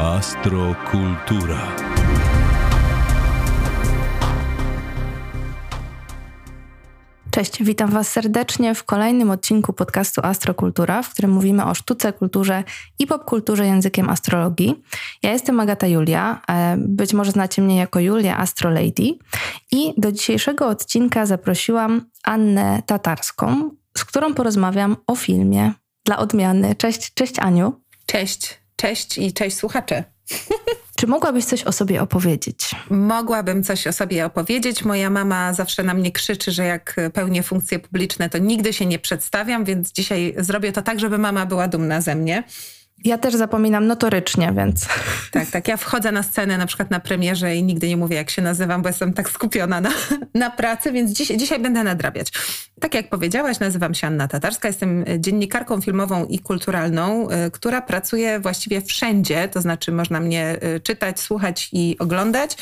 Astrokultura. Cześć, witam Was serdecznie w kolejnym odcinku podcastu Astrokultura, w którym mówimy o sztuce, kulturze i popkulturze językiem astrologii. Ja jestem Agata Julia, e, być może znacie mnie jako Julia Astrolady i do dzisiejszego odcinka zaprosiłam Annę Tatarską, z którą porozmawiam o filmie dla odmiany. Cześć, cześć Aniu. Cześć, cześć i cześć słuchacze. Czy mogłabyś coś o sobie opowiedzieć? Mogłabym coś o sobie opowiedzieć. Moja mama zawsze na mnie krzyczy, że jak pełnię funkcje publiczne, to nigdy się nie przedstawiam, więc dzisiaj zrobię to tak, żeby mama była dumna ze mnie. Ja też zapominam notorycznie, więc. Tak, tak. Ja wchodzę na scenę na przykład na premierze i nigdy nie mówię, jak się nazywam, bo jestem tak skupiona na, na pracy, więc dziś, dzisiaj będę nadrabiać. Tak jak powiedziałaś, nazywam się Anna Tatarska, jestem dziennikarką filmową i kulturalną, y, która pracuje właściwie wszędzie, to znaczy można mnie y, czytać, słuchać i oglądać.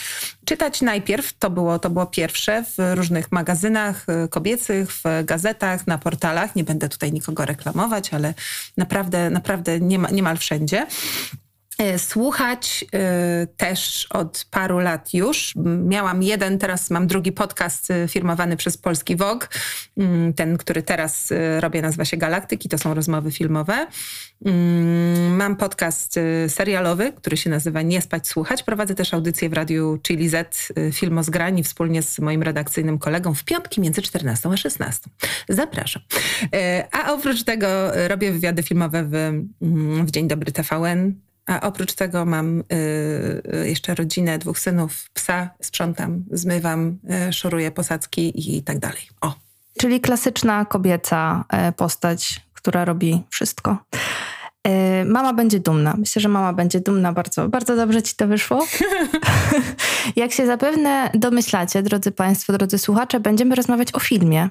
Czytać najpierw, to było, to było pierwsze, w różnych magazynach y, kobiecych, w gazetach, na portalach. Nie będę tutaj nikogo reklamować, ale naprawdę, naprawdę nie ma, nie ma niemal wszędzie. E, słuchać y, też od paru lat już. Miałam jeden, teraz mam drugi podcast y, firmowany przez Polski Vogue. Y, ten, który teraz robię, nazywa się Galaktyki, to są rozmowy filmowe. Mm, mam podcast serialowy, który się nazywa Nie spać, słuchać. Prowadzę też audycję w radiu Chili Z Film o zgrani wspólnie z moim redakcyjnym kolegą w piątki między 14 a 16. Zapraszam. A oprócz tego robię wywiady filmowe w, mm, w Dzień Dobry TVN, a oprócz tego mam y, y, jeszcze rodzinę, dwóch synów, psa, sprzątam, zmywam, y, szoruję posadzki i tak dalej. O. Czyli klasyczna kobieca e, postać, która robi wszystko. E, mama będzie dumna. Myślę, że mama będzie dumna bardzo. Bardzo dobrze ci to wyszło. Jak się zapewne domyślacie, drodzy Państwo, drodzy słuchacze, będziemy rozmawiać o filmie.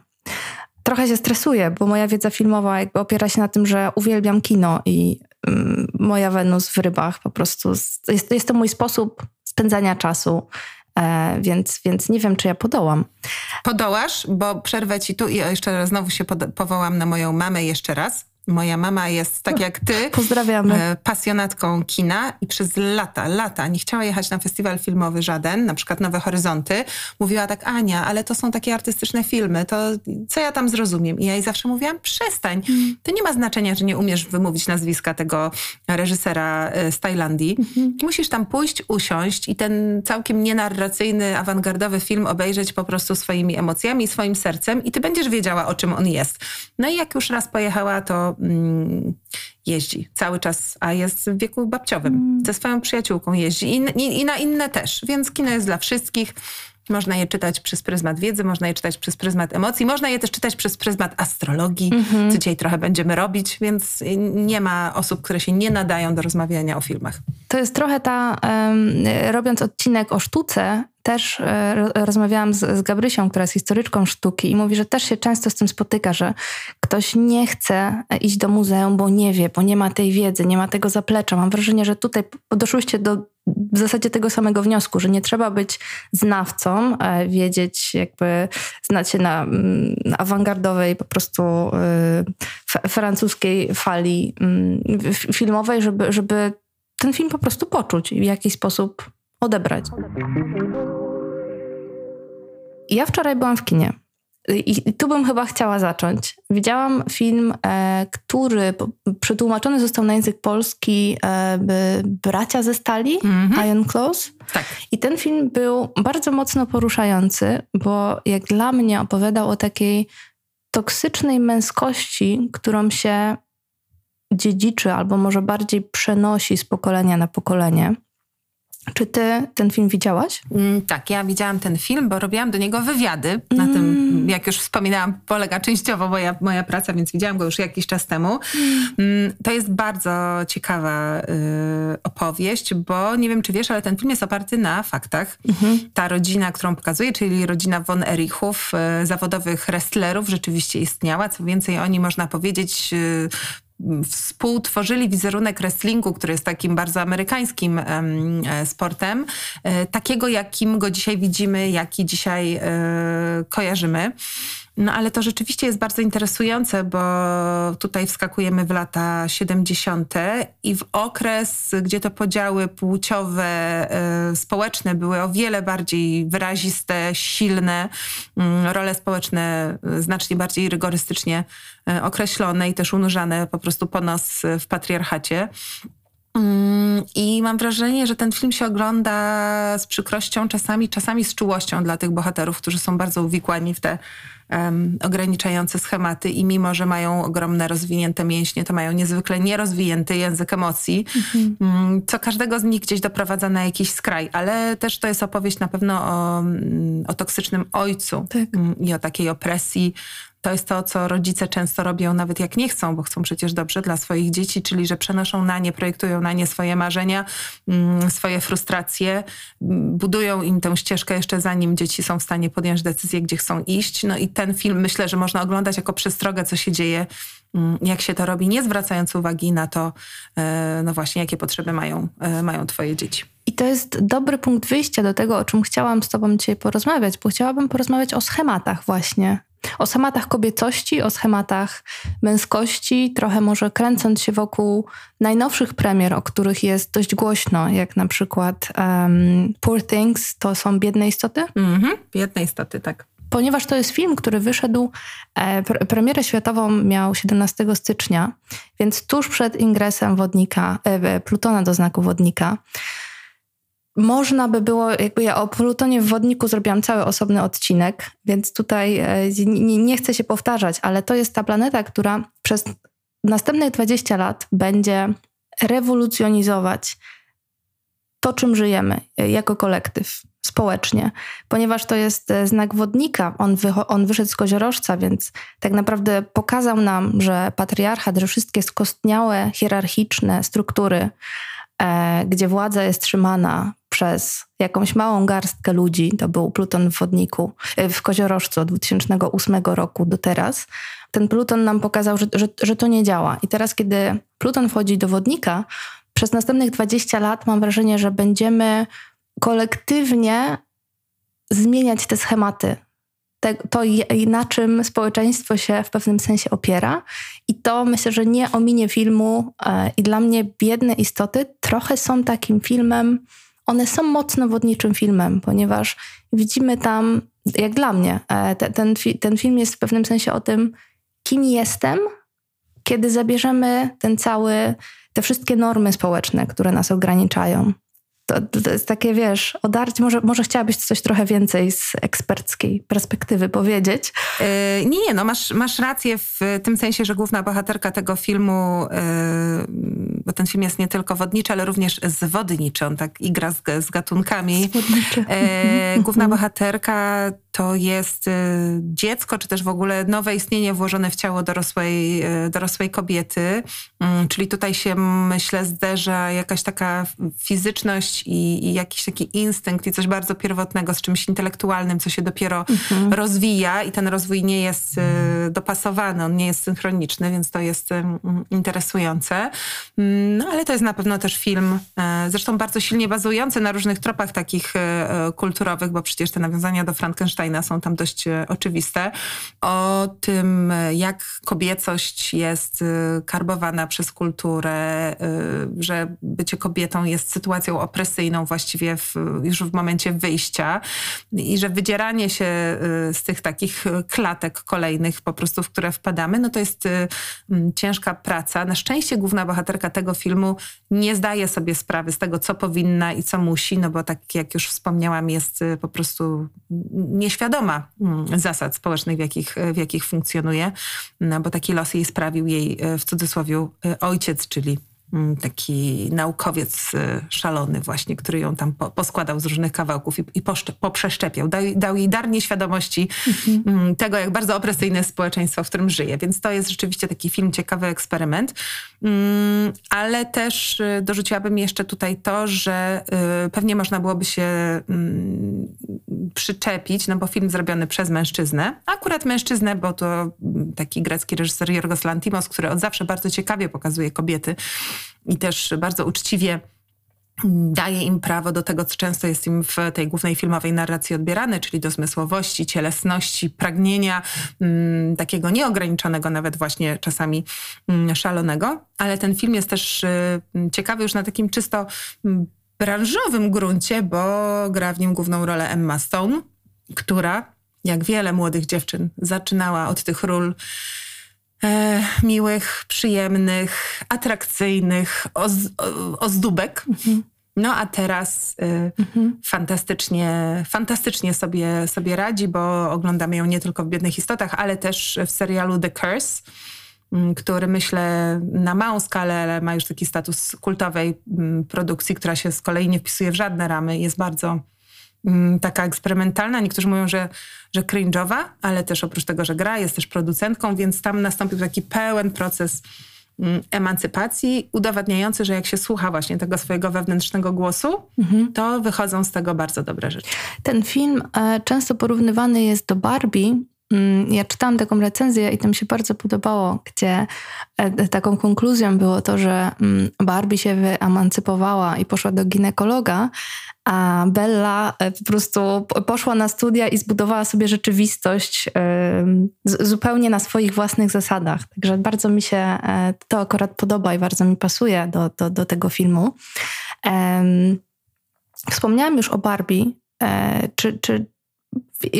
Trochę się stresuję, bo moja wiedza filmowa jakby opiera się na tym, że uwielbiam kino i moja Wenus w rybach po prostu. Jest, jest to mój sposób spędzania czasu. E, więc, więc nie wiem, czy ja podołam. Podołasz, bo przerwę ci tu i jeszcze raz znowu się powołam na moją mamę jeszcze raz. Moja mama jest, tak jak ty, Pozdrawiamy. E, pasjonatką kina i przez lata, lata nie chciała jechać na festiwal filmowy żaden, na przykład Nowe Horyzonty. Mówiła tak, Ania, ale to są takie artystyczne filmy, to co ja tam zrozumiem? I ja jej zawsze mówiłam, przestań. Mm. To nie ma znaczenia, że nie umiesz wymówić nazwiska tego reżysera e, z Tajlandii. Mm. Musisz tam pójść, usiąść i ten całkiem nienarracyjny, awangardowy film obejrzeć po prostu swoimi emocjami, swoim sercem i ty będziesz wiedziała, o czym on jest. No i jak już raz pojechała, to jeździ cały czas, a jest w wieku babciowym. Mm. Ze swoją przyjaciółką jeździ I, i, i na inne też. Więc kino jest dla wszystkich. Można je czytać przez pryzmat wiedzy, można je czytać przez pryzmat emocji, można je też czytać przez pryzmat astrologii, mm -hmm. co dzisiaj trochę będziemy robić, więc nie ma osób, które się nie nadają do rozmawiania o filmach. To jest trochę ta, um, robiąc odcinek o sztuce, też e, rozmawiałam z, z Gabrysią, która jest historyczką sztuki i mówi, że też się często z tym spotyka, że ktoś nie chce iść do muzeum, bo nie wie, bo nie ma tej wiedzy, nie ma tego zaplecza. Mam wrażenie, że tutaj doszłyście do w zasadzie tego samego wniosku, że nie trzeba być znawcą, e, wiedzieć, jakby znać się na, na awangardowej po prostu y, francuskiej fali y, filmowej, żeby, żeby ten film po prostu poczuć i w jakiś sposób odebrać. Ja wczoraj byłam w kinie. I tu bym chyba chciała zacząć. Widziałam film, e, który przetłumaczony został na język polski e, Bracia ze stali, mm -hmm. Iron Close. Tak. I ten film był bardzo mocno poruszający, bo jak dla mnie opowiadał o takiej toksycznej męskości, którą się dziedziczy albo może bardziej przenosi z pokolenia na pokolenie. Czy ty ten film widziałaś? Mm, tak, ja widziałam ten film, bo robiłam do niego wywiady. Na mm. tym, jak już wspominałam, polega częściowo moja, moja praca, więc widziałam go już jakiś czas temu. Mm. To jest bardzo ciekawa y, opowieść, bo nie wiem, czy wiesz, ale ten film jest oparty na faktach. Mm-hmm. Ta rodzina, którą pokazuje, czyli rodzina von Erichów, y, zawodowych wrestlerów, rzeczywiście istniała. Co więcej, oni, można powiedzieć, y, współtworzyli wizerunek wrestlingu, który jest takim bardzo amerykańskim e, sportem, e, takiego jakim go dzisiaj widzimy, jaki dzisiaj e, kojarzymy. No ale to rzeczywiście jest bardzo interesujące, bo tutaj wskakujemy w lata 70. i w okres, gdzie te podziały płciowe, y, społeczne były o wiele bardziej wyraziste, silne, y, role społeczne y, znacznie bardziej rygorystycznie y, określone i też unurzane po prostu po nos w patriarchacie. Mm, I mam wrażenie, że ten film się ogląda z przykrością, czasami, czasami z czułością dla tych bohaterów, którzy są bardzo uwikłani w te um, ograniczające schematy i mimo, że mają ogromne rozwinięte mięśnie, to mają niezwykle nierozwinięty język emocji, mhm. um, co każdego z nich gdzieś doprowadza na jakiś skraj, ale też to jest opowieść na pewno o, mm, o toksycznym ojcu tak. Mm, i o takiej opresji to jest to, co rodzice często robią, nawet jak nie chcą, bo chcą przecież dobrze dla swoich dzieci, czyli że przenoszą na nie, projektują na nie swoje marzenia, mm, swoje frustracje, budują im tę ścieżkę jeszcze zanim dzieci są w stanie podjąć decyzję, gdzie chcą iść. No i ten film myślę, że można oglądać jako przestrogę, co się dzieje, mm, jak się to robi, nie zwracając uwagi na to, e, no właśnie, jakie potrzeby mają, e, mają twoje dzieci. I to jest dobry punkt wyjścia do tego, o czym chciałam z Tobą dzisiaj porozmawiać, bo chciałabym porozmawiać o schematach właśnie o schematach kobiecości, o schematach męskości, trochę może kręcąc się wokół najnowszych premier, o których jest dość głośno, jak na przykład um, Poor Things, to są biedne istoty? Mhm, biedne istoty, tak. Ponieważ to jest film, który wyszedł, e, premierę światową miał 17 stycznia, więc tuż przed ingresem wodnika, e, Plutona do znaku wodnika można by było, jakby ja o Plutonie w wodniku zrobiłam cały osobny odcinek, więc tutaj e, nie, nie chcę się powtarzać, ale to jest ta planeta, która przez następne 20 lat będzie rewolucjonizować to, czym żyjemy e, jako kolektyw, społecznie, ponieważ to jest e, znak wodnika. On, on wyszedł z koziorożca, więc tak naprawdę pokazał nam, że patriarchat, że wszystkie skostniałe, hierarchiczne struktury, gdzie władza jest trzymana przez jakąś małą garstkę ludzi, to był Pluton w wodniku, e, w Koziorożcu od 2008 roku do teraz, ten Pluton nam pokazał, że, że, że to nie działa. I teraz, kiedy Pluton wchodzi do wodnika, przez następnych 20 lat mam wrażenie, że będziemy kolektywnie zmieniać te schematy te, to, na czym społeczeństwo się w pewnym sensie opiera. I to myślę, że nie ominie filmu. E, I dla mnie Biedne Istoty trochę są takim filmem, one są mocno wodniczym filmem, ponieważ widzimy tam, jak dla mnie, e, te, ten, ten film jest w pewnym sensie o tym, kim jestem, kiedy zabierzemy ten cały, te wszystkie normy społeczne, które nas ograniczają to, to, jest takie, wiesz, odarcie, może, może chciałabyś coś trochę więcej z eksperckiej perspektywy powiedzieć? Yy, nie, nie, no masz, masz rację w tym sensie, że główna bohaterka tego filmu, yy, bo ten film jest nie tylko wodniczy, ale również zwodniczy, on tak igra z, z gatunkami. Yy, główna bohaterka to jest y, dziecko, czy też w ogóle nowe istnienie włożone w ciało dorosłej, y, dorosłej kobiety. Mm, czyli tutaj się, myślę, zderza jakaś taka fizyczność i, i jakiś taki instynkt i coś bardzo pierwotnego z czymś intelektualnym, co się dopiero mhm. rozwija i ten rozwój nie jest y, dopasowany, on nie jest synchroniczny, więc to jest interesujące. Mm, no ale to jest na pewno też film, zresztą bardzo silnie bazujący na różnych tropach takich kulturowych, bo przecież te nawiązania do Frankensteina są tam dość e, oczywiste, o tym, jak kobiecość jest e, karbowana przez kulturę, e, że bycie kobietą jest sytuacją opresyjną właściwie w, już w momencie wyjścia i że wydzieranie się z tych takich klatek kolejnych po prostu, w które wpadamy, no to jest ciężka praca. Na szczęście główna bohaterka tego filmu nie zdaje sobie sprawy z tego, co powinna i co musi, no bo tak jak już wspomniałam, jest po prostu nieświadoma świadoma mm, zasad społecznych, w jakich, w jakich funkcjonuje, no bo taki los jej sprawił jej e, w cudzysłowie e, ojciec, czyli taki naukowiec y, szalony właśnie, który ją tam po, poskładał z różnych kawałków i, i poprzeszczepiał. Dał, dał, jej dar nieświadomości mhm. Mm, tego, jak bardzo opresyjne jest społeczeństwo, w którym żyje. Więc to jest rzeczywiście taki film, ciekawy eksperyment. Mm, ale też y, dorzuciłabym jeszcze tutaj to, że y, pewnie można byłoby się przyczepić, no bo film zrobiony przez mężczyznę, akurat mężczyznę, bo to taki grecki reżyser Jorgos Lantimos, który od zawsze bardzo ciekawie pokazuje kobiety i też bardzo uczciwie daje im prawo do tego, co często jest im w tej głównej filmowej narracji odbierane, czyli do zmysłowości, cielesności, pragnienia mm, takiego nieograniczonego, nawet właśnie czasami mm, szalonego. Ale ten film jest też y, ciekawy już na takim czysto mm, branżowym gruncie, bo gra w nim główną rolę Emma Stone, która, jak wiele młodych dziewczyn, zaczynała od tych ról e, miłych, przyjemnych, atrakcyjnych, oz, ozdóbek. Mhm. No a teraz y, mhm. fantastycznie, fantastycznie sobie, sobie radzi, bo oglądamy ją nie tylko w Biednych Istotach, ale też w serialu The Curse, y, który myślę na małą skalę, ale ma już taki status kultowej y, produkcji, która się z kolei nie wpisuje w żadne ramy. Jest bardzo taka eksperymentalna. Niektórzy mówią, że, że cringe'owa, ale też oprócz tego, że gra, jest też producentką, więc tam nastąpił taki pełen proces mm, emancypacji, udowadniający, że jak się słucha właśnie tego swojego wewnętrznego głosu, mhm. to wychodzą z tego bardzo dobre rzeczy. Ten film e, często porównywany jest do Barbie, mm, ja czytałam taką recenzję i to mi się bardzo podobało, gdzie e, taką konkluzją było to, że mm, Barbie się wyemancypowała i poszła do ginekologa, a Bella e, po prostu poszła na studia i zbudowała sobie rzeczywistość zupełnie na swoich własnych zasadach. Także bardzo mi się e, to akurat podoba i bardzo mi pasuje do, do, do tego filmu. Wspomniałam już o Barbie. E, czy, czy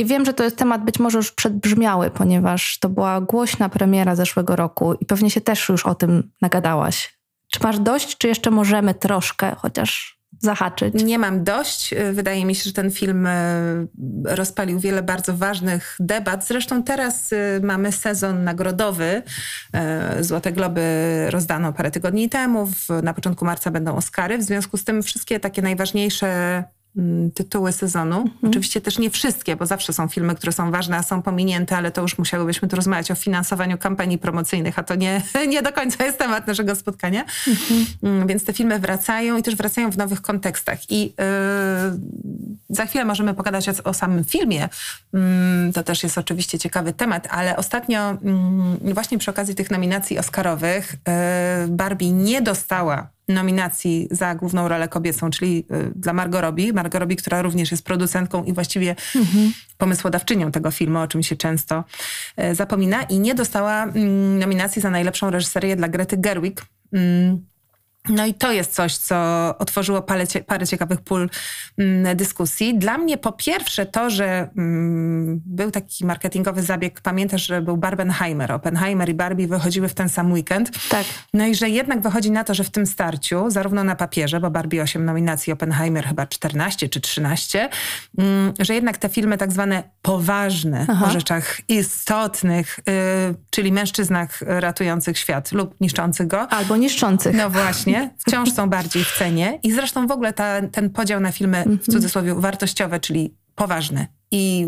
Wiem, że to jest temat być może już przedbrzmiały, ponieważ to była głośna premiera zeszłego roku i pewnie się też już o tym nagadałaś. Czy masz dość, czy jeszcze możemy troszkę chociaż zahaczyć. Nie mam dość. Wydaje mi się, że ten film e, rozpalił wiele bardzo ważnych debat. Zresztą teraz e, mamy sezon nagrodowy. E, Złote Globy rozdano parę tygodni temu. Na początku marca będą Oscary. W związku z tym wszystkie takie najważniejsze tytuły sezonu. Mhm. Oczywiście też nie wszystkie, bo zawsze są filmy, które są ważne, a są pominięte, ale to już musiałybyśmy tu rozmawiać o finansowaniu kampanii promocyjnych, a to nie, nie do końca jest temat naszego spotkania. Mhm. Mm, więc te filmy wracają i też wracają w nowych kontekstach. I yy, za chwilę możemy pogadać o, o samym filmie. Yy, to też jest oczywiście ciekawy temat, ale ostatnio yy, właśnie przy okazji tych nominacji oscarowych y, Barbie nie dostała nominacji za główną rolę kobiecą, czyli y, dla Margot Robbie. Margot Robbie, która również jest producentką i właściwie mhm. pomysłodawczynią tego filmu, o czym się często y, zapomina. I nie dostała mm, nominacji za najlepszą reżyserię dla Grety Gerwig. No i to jest coś, co otworzyło parę, parę ciekawych pól mm, dyskusji. Dla mnie po pierwsze to, że mm, był taki marketingowy zabieg, pamiętasz, że był Barbenheimer. Oppenheimer i Barbie wychodziły w ten sam weekend. Tak. No i że jednak wychodzi na to, że w tym starciu, zarówno na papierze, bo Barbie 8 nominacji, Oppenheimer chyba 14 czy 13, mm, że jednak te filmy tak zwane poważne, Aha. o rzeczach istotnych, y, czyli mężczyznach ratujących świat lub niszczących go. Albo niszczących. No właśnie wciąż są bardziej w cenie i zresztą w ogóle ta, ten podział na filmy w mhm. cudzysłowie wartościowe, czyli poważne i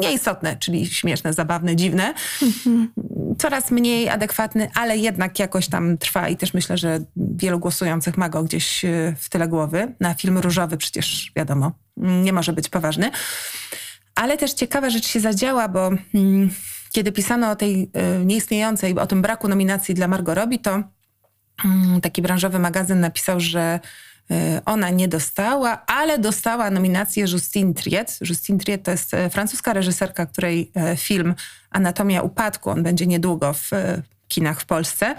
nieistotne, czyli śmieszne, zabawne, dziwne, mhm. coraz mniej adekwatny, ale jednak jakoś tam trwa i też myślę, że wielu głosujących ma go gdzieś e, w tyle głowy. Na film różowy przecież wiadomo, nie może być poważny. Ale też ciekawa rzecz się zadziała, bo mm, kiedy pisano o tej y, nieistniejącej, o tym braku nominacji dla Margot Robbie, to taki branżowy magazyn napisał, że e, ona nie dostała, ale dostała nominację Justine Triet. Justine Triet to jest e, francuska reżyserka, której e, film Anatomia Upadku, on będzie niedługo w kinach w Polsce.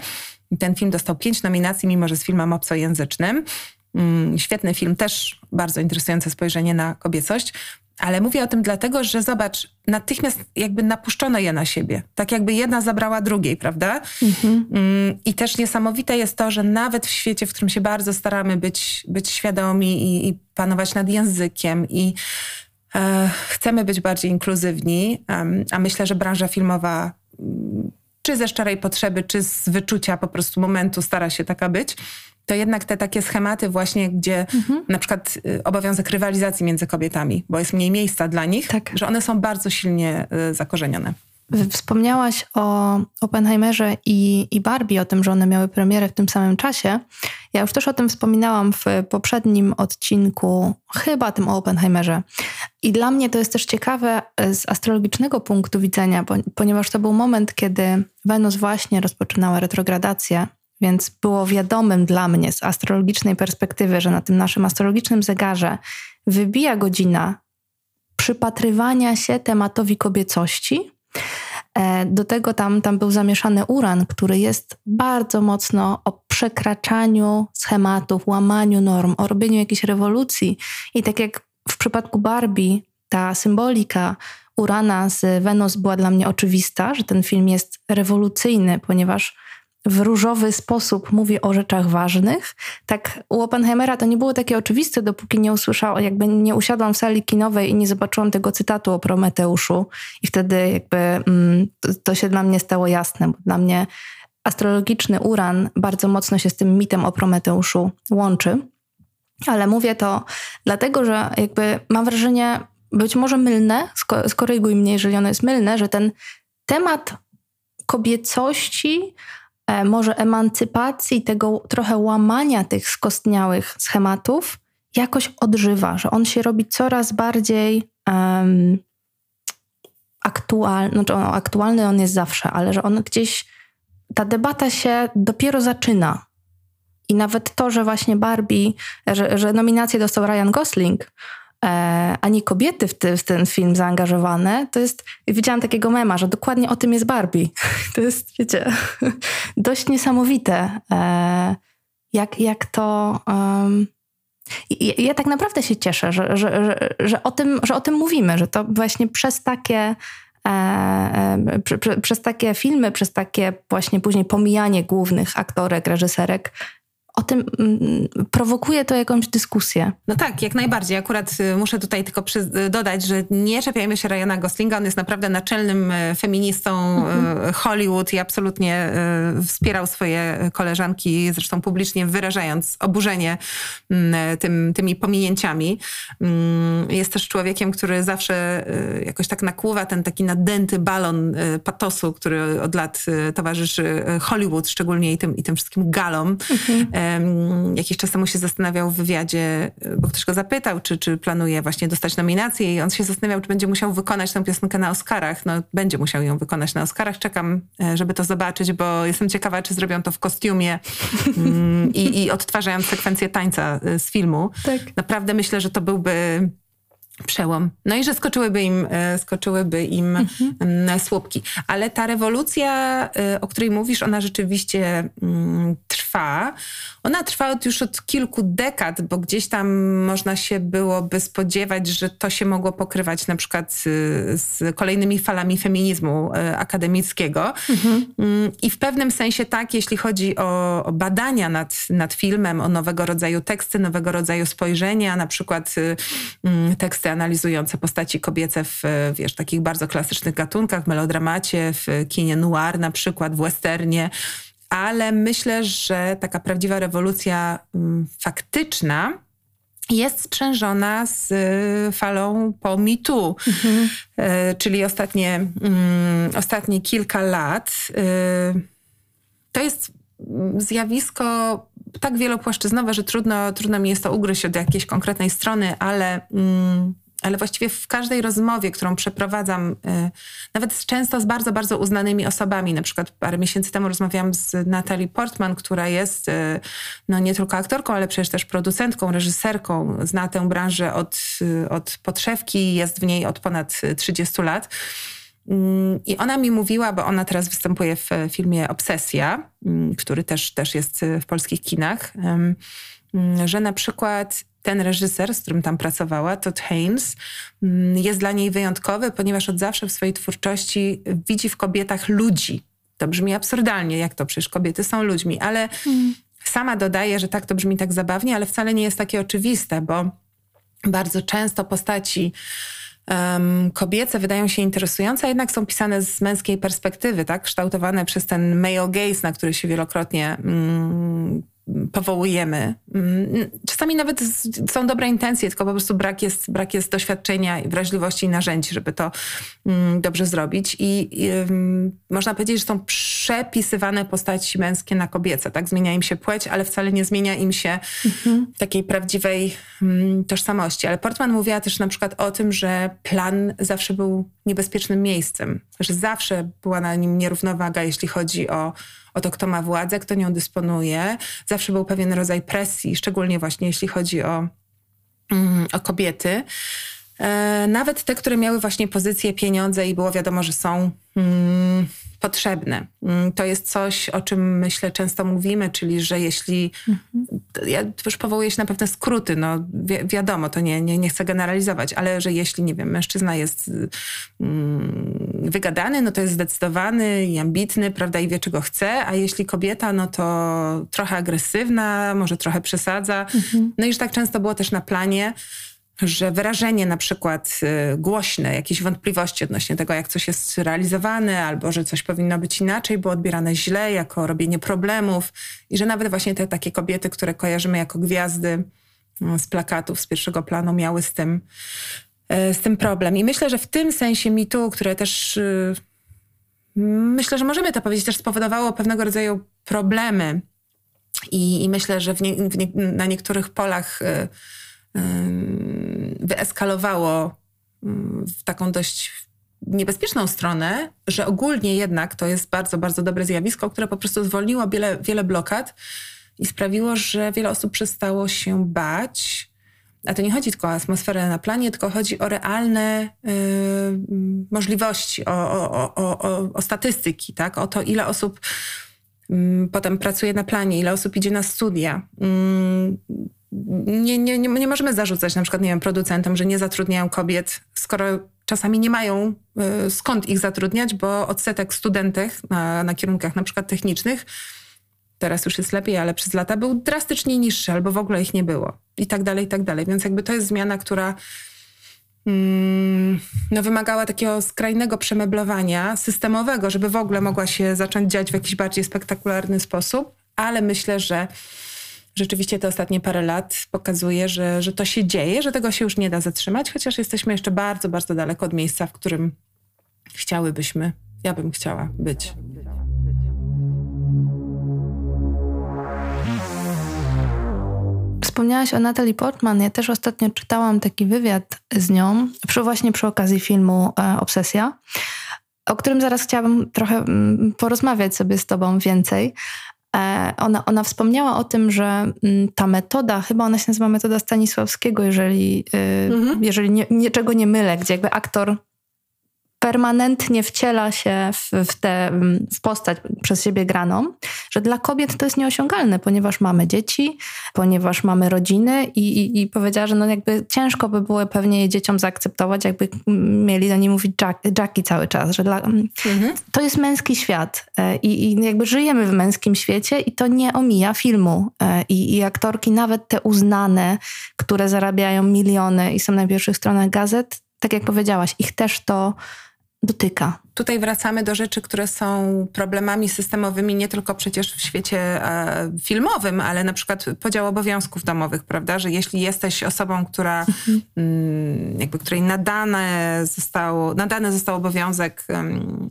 Ten film dostał pięć nominacji, mimo że jest filmem obcojęzycznym. Mm, świetny film, też bardzo interesujące spojrzenie na kobiecość. Ale mówię o tym dlatego, że zobacz, natychmiast jakby napuszczono je na siebie. Tak jakby jedna zabrała drugiej, prawda? Mhm. Mm, I też niesamowite jest to, że nawet w świecie, w którym się bardzo staramy być, być świadomi i, i panować nad językiem i e, chcemy być bardziej inkluzywni, a myślę, że branża filmowa mm, czy ze szczerej potrzeby, czy z wyczucia po prostu momentu stara się taka być, to jednak te takie schematy właśnie, gdzie mhm. na przykład y, obowiązek rywalizacji między kobietami, bo jest mniej miejsca dla nich, tak. że one są bardzo silnie y, zakorzenione. Wspomniałaś o Oppenheimerze i, i Barbie, o tym, że one miały premierę w tym samym czasie. Ja już też o tym wspominałam w poprzednim odcinku, chyba tym o Oppenheimerze. I dla mnie to jest też ciekawe z astrologicznego punktu widzenia, ponieważ to był moment, kiedy Wenus właśnie rozpoczynała retrogradację więc było wiadomym dla mnie z astrologicznej perspektywy, że na tym naszym astrologicznym zegarze wybija godzina przypatrywania się tematowi kobiecości. E, do tego tam, tam był zamieszany uran, który jest bardzo mocno o przekraczaniu schematów, łamaniu norm, o robieniu jakiejś rewolucji. I tak jak w przypadku Barbie, ta symbolika Urana z Wenus była dla mnie oczywista, że ten film jest rewolucyjny, ponieważ w różowy sposób mówi o rzeczach ważnych. Tak u Oppenheimera to nie było takie oczywiste, dopóki nie usłyszałam, jakby nie usiadłam w sali kinowej i nie zobaczyłam tego cytatu o Prometeuszu i wtedy jakby mm, to, to się dla mnie stało jasne, bo dla mnie astrologiczny uran bardzo mocno się z tym mitem o Prometeuszu łączy. Ale mówię to dlatego, że jakby mam wrażenie, być może mylne, skoryguj mnie, jeżeli ono jest mylne, że ten temat kobiecości, może emancypacji, tego trochę łamania tych skostniałych schematów jakoś odżywa, że on się robi coraz bardziej um, aktualny, znaczy on, aktualny on jest zawsze, ale że on gdzieś, ta debata się dopiero zaczyna. I nawet to, że właśnie Barbie, że, że nominację dostał Ryan Gosling, e, ani kobiety w, w, ten film zaangażowane, to jest, widziałam takiego mema, że dokładnie o tym jest Barbie. To jest, wiecie, dość niesamowite, e, jak, jak to... Um, ja, ja tak naprawdę się cieszę, że, że, że, że, o tym, że o tym mówimy, że to właśnie przez takie E, e, pr, pr, przez takie filmy, przez takie właśnie później pomijanie głównych aktorek, reżyserek, o tym mm, prowokuje to jakąś dyskusję. No tak, jak najbardziej. Akurat y, muszę tutaj tylko przy, dodać, że nie czepiajmy się Ryana Goslinga. On jest naprawdę naczelnym y, feministą y, mhm. Hollywood i absolutnie wspierał swoje koleżanki, zresztą publicznie wyrażając oburzenie mm, tym, tymi pominięciami. Mm, jest też człowiekiem, który zawsze jakoś tak nakłuwa ten taki nadęty balon patosu, który od lat towarzyszy Hollywood, szczególnie i tym, i tym wszystkim galom. Mhm jakiś czas temu się zastanawiał w wywiadzie, bo ktoś go zapytał, czy, czy planuje właśnie dostać nominację i on się zastanawiał, czy będzie musiał wykonać tę piosenkę na Oscarach. No będzie musiał ją wykonać na Oscarach. Czekam, e, żeby to zobaczyć, bo jestem ciekawa, czy zrobią to w kostiumie mm, i, i odtwarzając sekwencję tańca e, z filmu. Tak. Naprawdę myślę, że to byłby przełom. No i że skoczyłyby im, e, skoczyłyby im mhm. Słupki. Ale ta rewolucja, o której mówisz, ona rzeczywiście mm, trwa. Ona trwa już od kilku dekad, bo gdzieś tam można się byłoby spodziewać, że to się mogło pokrywać na przykład z, z kolejnymi falami feminizmu e, akademickiego. Mhm. Mm, I w pewnym sensie tak, jeśli chodzi o, o, badania nad, nad filmem, o nowego rodzaju teksty, nowego rodzaju spojrzenia, na przykład y, mm, teksty analizujące postaci kobiece w wiesz, takich bardzo klasycznych gatunkach, melodramacie, w kinie noir na przykład, w westernie, ale myślę, że taka prawdziwa rewolucja mm, faktyczna jest sprzężona z y, falą po MeToo, mhm. Y, czyli ostatnie, mm, ostatnie kilka lat. Y, to jest zjawisko tak wielopłaszczyznowe, że trudno, trudno mi jest to ugryźć od jakiejś konkretnej strony, ale mm, ale właściwie w każdej rozmowie, którą przeprowadzam, y, nawet często z bardzo, bardzo uznanymi osobami, na przykład parę miesięcy temu rozmawiałam z Natalie Portman, która jest y, no, nie tylko aktorką, ale przecież też producentką, reżyserką, zna tę branżę od, y, od podszewki, jest w niej od ponad 30 lat. Mm, I ona mi mówiła, bo ona teraz występuje w filmie Obsesja, mm, który też, też jest w polskich kinach, że na przykład ten reżyser, z którym tam pracowała, Todd Haynes, mm, jest dla niej wyjątkowy, ponieważ od zawsze w swojej twórczości widzi w kobietach ludzi. To brzmi absurdalnie, jak to przecież kobiety są ludźmi, ale hmm. sama dodaje, że tak to brzmi tak zabawnie, ale wcale nie jest takie oczywiste, bo bardzo często postaci um, kobiece wydają się interesujące, a jednak są pisane z męskiej perspektywy, tak? Kształtowane przez ten male gaze, na który się wielokrotnie mm, powołujemy. Mm, czasami nawet są dobre intencje, tylko po prostu brak jest, brak jest doświadczenia, wrażliwości i narzędzi, żeby to mm, dobrze zrobić. I, i można powiedzieć, że są przepisywane postaci męskie na kobiece. Tak? Zmienia im się płeć, ale wcale nie zmienia im się mhm. takiej prawdziwej mm, tożsamości. Ale Portman mówiła też na przykład o tym, że plan zawsze był niebezpiecznym miejscem. że zawsze była na nim nierównowaga, jeśli chodzi o, o to, kto ma władzę, kto nią dysponuje. Zawsze był pewien rodzaj presji, szczególnie właśnie jeśli chodzi o, mm, o kobiety. E, nawet te, które miały właśnie pozycję, pieniądze i było wiadomo, że są mm, potrzebne. Mm, to jest coś, o czym myślę często mówimy, czyli że jeśli, mhm. ja już powołuję się na pewne skróty, no wi wiadomo, to nie, nie, nie chcę generalizować, ale że jeśli, nie wiem, mężczyzna jest mm, wygadany, no to jest zdecydowany i ambitny, prawda, i wie czego chce, a jeśli kobieta, no to trochę agresywna, może trochę przesadza. Mhm. No i że tak często było też na planie, że wyrażenie na przykład y, głośne, jakieś wątpliwości odnośnie tego, jak coś jest realizowane, albo że coś powinno być inaczej, było odbierane źle, jako robienie problemów i że nawet właśnie te takie kobiety, które kojarzymy jako gwiazdy y, z plakatów, z pierwszego planu, miały z tym, y, z tym problem. I myślę, że w tym sensie mitu, które też myślę, że możemy to powiedzieć, też spowodowało pewnego rodzaju problemy i, i myślę, że nie, nie, na niektórych polach wyeskalowało w taką dość niebezpieczną stronę, że ogólnie jednak to jest bardzo, bardzo dobre zjawisko, które po prostu zwolniło wiele, wiele blokad i sprawiło, że wiele osób przestało się bać. A to nie chodzi tylko o atmosferę na planie, tylko chodzi o realne y, możliwości, o, o, o, o, statystyki, tak? o to, ile osób y, potem pracuje na planie, ile osób idzie na studia. Y, nie, nie, nie, nie możemy zarzucać na przykład, nie wiem, producentom, że nie zatrudniają kobiet, skoro czasami nie mają y, skąd ich zatrudniać, bo odsetek studentek na, na kierunkach na przykład technicznych teraz już jest lepiej, ale przez lata był drastycznie niższy albo w ogóle ich nie było i tak dalej, i tak dalej. Więc jakby to jest zmiana, która mm, no, wymagała takiego skrajnego przemeblowania systemowego, żeby w ogóle mogła się zacząć dziać w jakiś bardziej spektakularny sposób, ale myślę, że rzeczywiście te ostatnie parę lat pokazuje, że, że to się dzieje, że tego się już nie da zatrzymać, chociaż jesteśmy jeszcze bardzo, bardzo daleko od miejsca, w którym chciałybyśmy, ja bym chciała być. Wspomniałaś o Natalie Portman. Ja też ostatnio czytałam taki wywiad z nią, przy, właśnie przy okazji filmu e, Obsesja, o którym zaraz chciałabym trochę mm, porozmawiać sobie z Tobą więcej. E, ona, ona wspomniała o tym, że mm, ta metoda, chyba ona się nazywa metoda Stanisławskiego, jeżeli, y, mhm. jeżeli nie, niczego nie mylę, gdzie jakby aktor permanentnie wciela się w, w tę w postać przez siebie graną, że dla kobiet to jest nieosiągalne, ponieważ mamy dzieci, ponieważ mamy rodziny i, i, i powiedziała, że no jakby ciężko by było pewnie jej dzieciom zaakceptować, jakby mieli do niej mówić Jack, Jackie cały czas, że dla, mhm. to jest męski świat e, I, i jakby żyjemy w męskim świecie i to nie omija filmu e, I, i aktorki nawet te uznane, które zarabiają miliony i są na pierwszych stronach gazet, tak jak powiedziałaś, ich też to dotyka. Tutaj wracamy do rzeczy, które są problemami systemowymi nie tylko przecież w świecie e, filmowym, ale na przykład podział obowiązków domowych, prawda? Że jeśli jesteś osobą, która mhm. mm, jakby której nadane zostało, nadany został obowiązek,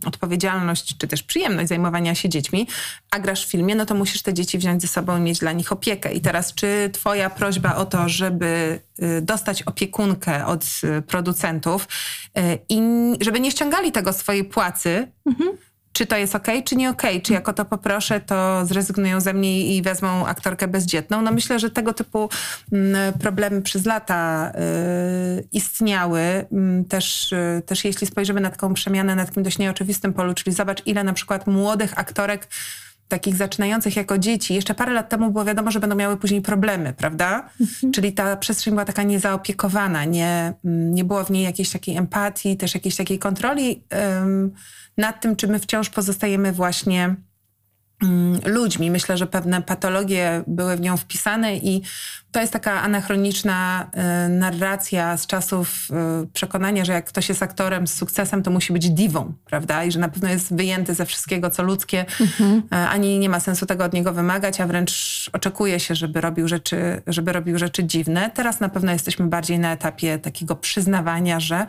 odpowiedzialność czy też przyjemność zajmowania się dziećmi, a grasz w filmie, no to musisz te dzieci wziąć ze sobą i mieć dla nich opiekę. I teraz czy twoja prośba o to, żeby y, dostać opiekunkę od y, producentów y, i żeby nie ściągali tego swojej płacy, mhm. czy to jest ok, czy nie ok, czy jako to poproszę, to zrezygnują ze mnie i wezmą aktorkę bezdzietną. No myślę, że tego typu mm, problemy przez lata y, istniały. Mm, też, y, też jeśli spojrzymy na taką przemianę na takim dość nieoczywistym polu, czyli zobacz ile na przykład młodych aktorek takich zaczynających jako dzieci, jeszcze parę lat temu było wiadomo, że będą miały później problemy, prawda? Mhm. Czyli ta przestrzeń była taka niezaopiekowana, nie, mm, nie było w niej jakiejś takiej empatii, też jakiejś takiej kontroli um, nad tym, czy my wciąż pozostajemy właśnie ludźmi. Myślę, że pewne patologie były w nią wpisane i to jest taka anachroniczna y, narracja z czasów y, przekonania, że jak ktoś jest aktorem z sukcesem, to musi być diwą, prawda? I że na pewno jest wyjęty ze wszystkiego, co ludzkie, mhm. y, ani nie ma sensu tego od niego wymagać, a wręcz oczekuje się, żeby robił rzeczy, żeby robił rzeczy dziwne. Teraz na pewno jesteśmy bardziej na etapie takiego przyznawania, że mm,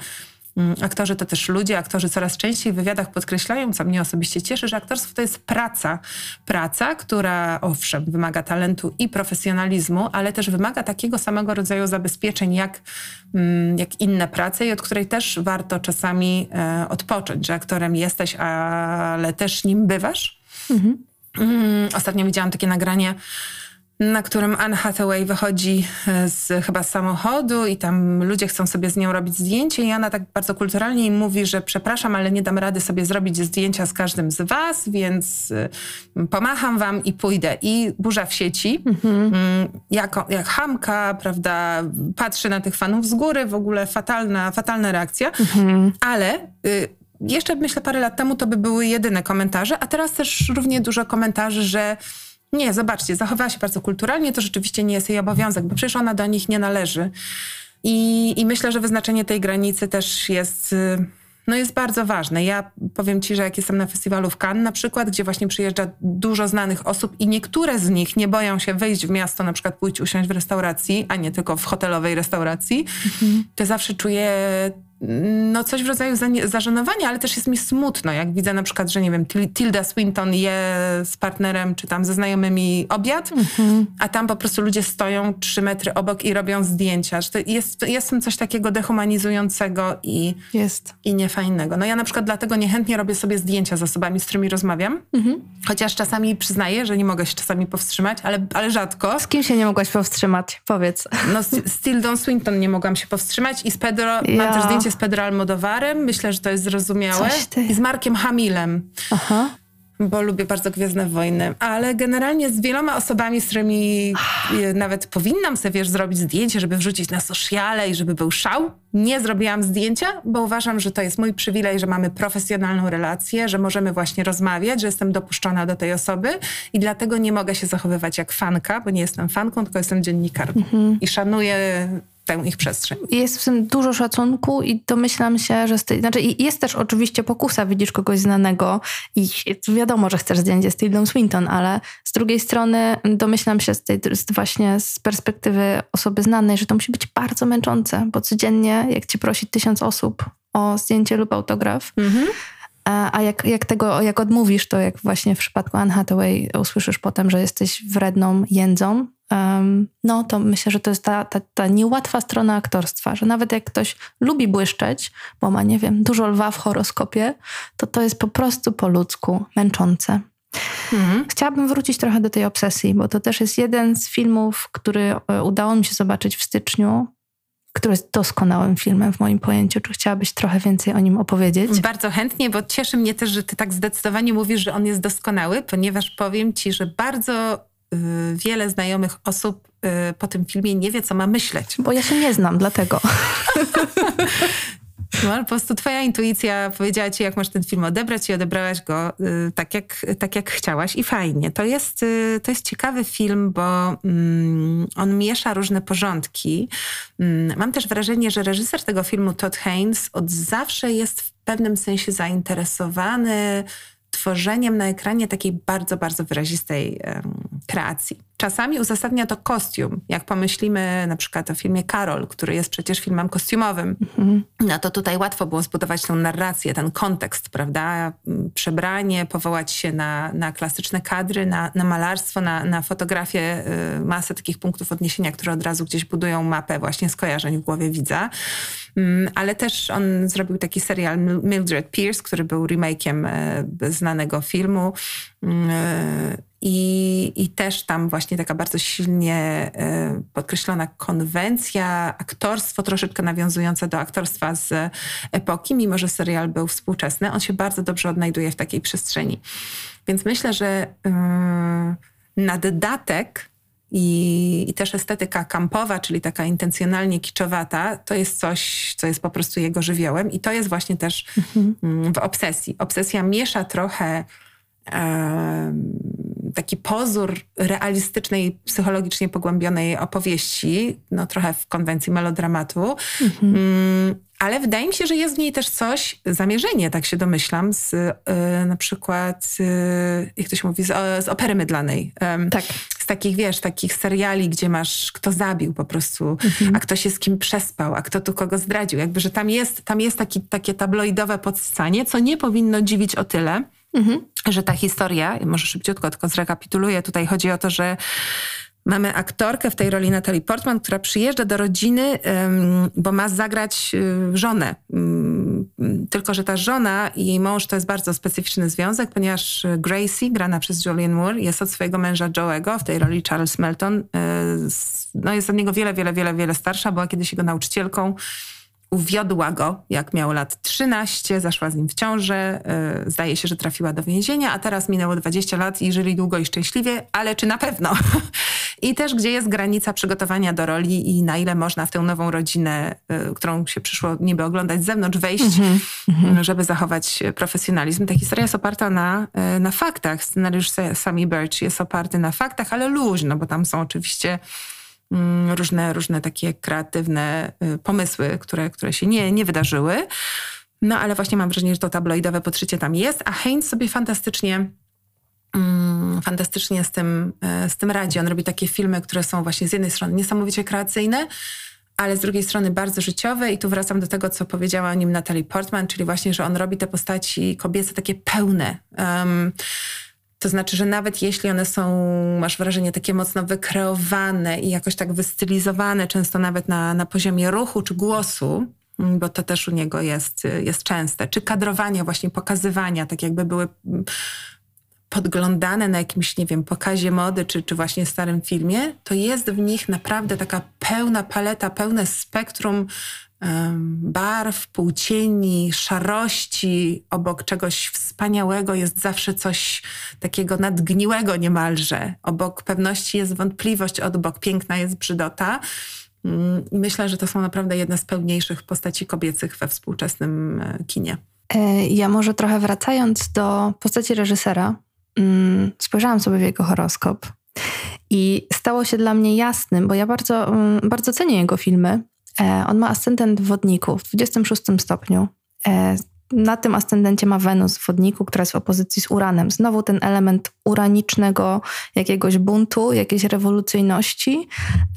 aktorzy to też ludzie, aktorzy coraz częściej w wywiadach podkreślają, co mnie osobiście cieszy, że aktorstwo to jest praca. Praca, która owszem, wymaga talentu i profesjonalizmu, ale też wymaga takiego samego rodzaju zabezpieczeń jak, mm, jak inne prace i od której też warto czasami e, odpocząć, że aktorem jesteś, ale też nim bywasz. Mhm. Mm, ostatnio widziałam takie nagranie na którym Anne Hathaway wychodzi e, z chyba z samochodu i tam ludzie chcą sobie z nią robić zdjęcie i ona tak bardzo kulturalnie im mówi, że przepraszam, ale nie dam rady sobie zrobić zdjęcia z każdym z was, więc e, pomacham wam i pójdę. I burza w sieci, mhm. Mm, jak, jak hamka, prawda, patrzy na tych fanów z góry, w ogóle fatalna, fatalna reakcja, mhm. ale... Y, jeszcze myślę parę lat temu to by były jedyne komentarze, a teraz też równie dużo komentarzy, że nie, zobaczcie, zachowała się bardzo kulturalnie, to rzeczywiście nie jest jej obowiązek, bo przecież ona do nich nie należy. I, i myślę, że wyznaczenie tej granicy też jest y, no jest bardzo ważne. Ja powiem ci, że jak jestem na festiwalu w Cannes na przykład, gdzie właśnie przyjeżdża dużo znanych osób i niektóre z nich nie boją się wyjść w miasto, na przykład pójść usiąść w restauracji, a nie tylko w hotelowej restauracji, mhm. to zawsze czuję no coś w rodzaju zażenowania, ale też jest mi smutno, jak widzę na przykład, że nie wiem, Tilda Swinton je z partnerem czy tam ze znajomymi obiad, mhm. a tam po prostu ludzie stoją trzy metry obok i robią zdjęcia. Że to jest, jest coś takiego dehumanizującego i, jest. i niefajnego. No ja na przykład dlatego niechętnie robię sobie zdjęcia z osobami, z którymi rozmawiam, mhm. chociaż czasami przyznaję, że nie mogę się czasami powstrzymać, ale, ale rzadko. Z kim się nie mogłaś powstrzymać? Powiedz. No z, z Tildą Swinton nie mogłam się powstrzymać i z Pedro ja. mam też zdjęcie z Pedro Almodovarem, myślę, że to jest zrozumiałe. I z Markiem Hamilem. Aha. Bo lubię bardzo Gwiezdne Wojny, ale generalnie z wieloma osobami, z którymi e, nawet powinnam sobie, wiesz, zrobić zdjęcie, żeby wrzucić na sociale i żeby był szał, nie zrobiłam zdjęcia, bo uważam, że to jest mój przywilej, że mamy profesjonalną relację, że możemy właśnie rozmawiać, że jestem dopuszczona do tej osoby i dlatego nie mogę się zachowywać jak fanka, bo nie jestem fanką, tylko jestem dziennikarką. Mhm. i szanuję tę ich przestrzeń. Jest w tym dużo szacunku i domyślam się, że z tej, znaczy jest też oczywiście pokusa, widzisz kogoś znanego i wiadomo, że chcesz zdjęcie z Tildą Swinton, ale z drugiej strony domyślam się z tej, z właśnie z perspektywy osoby znanej, że to musi być bardzo męczące, bo codziennie jak cię prosi tysiąc osób o zdjęcie lub autograf, mhm. A jak, jak tego, jak odmówisz, to jak właśnie w przypadku Anne Hathaway usłyszysz potem, że jesteś wredną jędzą, no to myślę, że to jest ta, ta, ta niełatwa strona aktorstwa, że nawet jak ktoś lubi błyszczeć, bo ma, nie wiem, dużo lwa w horoskopie, to to jest po prostu po ludzku męczące. Mhm. Chciałabym wrócić trochę do tej obsesji, bo to też jest jeden z filmów, który e, udało mi się zobaczyć w styczniu który jest doskonałym filmem w moim pojęciu. Czy chciałabyś trochę więcej o nim opowiedzieć? Bardzo chętnie, bo cieszy mnie też, że ty tak zdecydowanie mówisz, że on jest doskonały, ponieważ powiem ci, że bardzo wiele znajomych osób y, po tym filmie nie wie, co ma myśleć. Bo ja się nie znam, dlatego. No, po prostu twoja intuicja powiedziała ci, jak masz ten film odebrać i odebrałaś go y, tak, jak, tak, jak chciałaś i fajnie. To jest, y, to jest ciekawy film, bo mm, on miesza różne porządki. Mm, mam też wrażenie, że reżyser tego filmu, Todd Haynes, od zawsze jest w pewnym sensie zainteresowany tworzeniem na ekranie takiej bardzo, bardzo wyrazistej kreacji. Czasami uzasadnia to kostium. Jak pomyślimy na przykład o filmie Karol, który jest przecież filmem kostiumowym, mm-hmm. no to tutaj łatwo było zbudować tę narrację, ten kontekst, prawda? Przebranie, powołać się na, na klasyczne kadry, na, na malarstwo, na, na fotografię, y, masę takich punktów odniesienia, które od razu gdzieś budują mapę właśnie skojarzeń w głowie widza. Mm, ale też on zrobił taki serial Mildred Pierce, który był remake'iem y, znanego filmu. Y, i, I też tam właśnie taka bardzo silnie e, podkreślona konwencja, aktorstwo troszeczkę nawiązujące do aktorstwa z epoki, mimo że serial był współczesny. On się bardzo dobrze odnajduje w takiej przestrzeni. Więc myślę, że yy, na dodatek i, i, też estetyka kampowa, czyli taka intencjonalnie kiczowata, to jest coś, co jest po prostu jego żywiołem i to jest właśnie też mhm. Mm, w obsesji. Obsesja miesza trochę taki pozór realistycznej, psychologicznie pogłębionej opowieści, no trochę w konwencji melodramatu, mhm. Mm, ale wydaje mi się, że jest w niej też coś, zamierzenie, tak się domyślam, z y, na przykład, y, jak to się mówi, z, z opery mydlanej. tak. Z takich, wiesz, takich seriali, gdzie masz, kto zabił po prostu, mhm. a kto się z kim przespał, a kto tu kogo zdradził. Jakby, że tam jest, tam jest taki, takie tabloidowe podstanie, co nie powinno dziwić o tyle, mhm. że ta historia, może szybciutko tylko zrekapituluję, tutaj chodzi o to, że Mamy aktorkę w tej roli Natalie Portman, która przyjeżdża do rodziny, bo ma zagrać y, żonę. Mm, tylko, że ta żona i jej mąż to jest bardzo specyficzny związek, ponieważ Gracie, grana przez Julianne Moore, jest od swojego męża Joe'ego w tej roli Charles Melton. Y, no jest od niego wiele, wiele, wiele, wiele starsza. Była kiedyś jego nauczycielką uwiodła go, jak miał lat 13, zaszła z nim w ciążę, yy, zdaje się, że trafiła do więzienia, a teraz minęło 20 lat i żyli długo i szczęśliwie, ale czy na pewno? I też gdzie jest granica przygotowania do roli i na ile można w tę nową rodzinę, yy, którą się przyszło niby oglądać z zewnątrz, wejść, mm -hmm. żeby zachować profesjonalizm. Ta historia jest oparta na, yy, na faktach. Scenariusz Sammy Birch jest oparty na faktach, ale luźno, bo tam są oczywiście różne, różne takie kreatywne y, pomysły, które, które się nie, nie wydarzyły. No ale właśnie mam wrażenie, że to tabloidowe podszycie tam jest, a Heinz sobie fantastycznie mm, fantastycznie z tym, y, z tym radzi. On robi takie filmy, które są właśnie z jednej strony niesamowicie kreacyjne, ale z drugiej strony bardzo życiowe i tu wracam do tego, co powiedziała o nim Natalie Portman, czyli właśnie, że on robi te postaci kobiece takie pełne. Um, to znaczy, że nawet jeśli one są, masz wrażenie, takie mocno wykreowane i jakoś tak wystylizowane, często nawet na, na poziomie ruchu czy głosu, mm, bo to też u niego jest, jest częste, czy kadrowania, właśnie pokazywania, tak jakby były podglądane na jakimś, nie wiem, pokazie mody, czy, czy właśnie starym filmie, to jest w nich naprawdę taka pełna paleta, pełne spektrum barw, półcieni, szarości, obok czegoś wspaniałego jest zawsze coś takiego nadgniłego niemalże. Obok pewności jest wątpliwość, obok piękna jest brzydota. Mm, I myślę, że to są naprawdę jedne z pełniejszych postaci kobiecych we współczesnym e, kinie. E, ja może trochę wracając do postaci reżysera, mm, spojrzałam sobie w jego horoskop i stało się dla mnie jasnym, bo ja bardzo, mm, bardzo cenię jego filmy, on ma ascendent wodniku w 26 stopniu. Na tym ascendencie ma Wenus w wodniku, która jest w opozycji z Uranem. Znowu ten element uranicznego jakiegoś buntu, jakiejś rewolucyjności.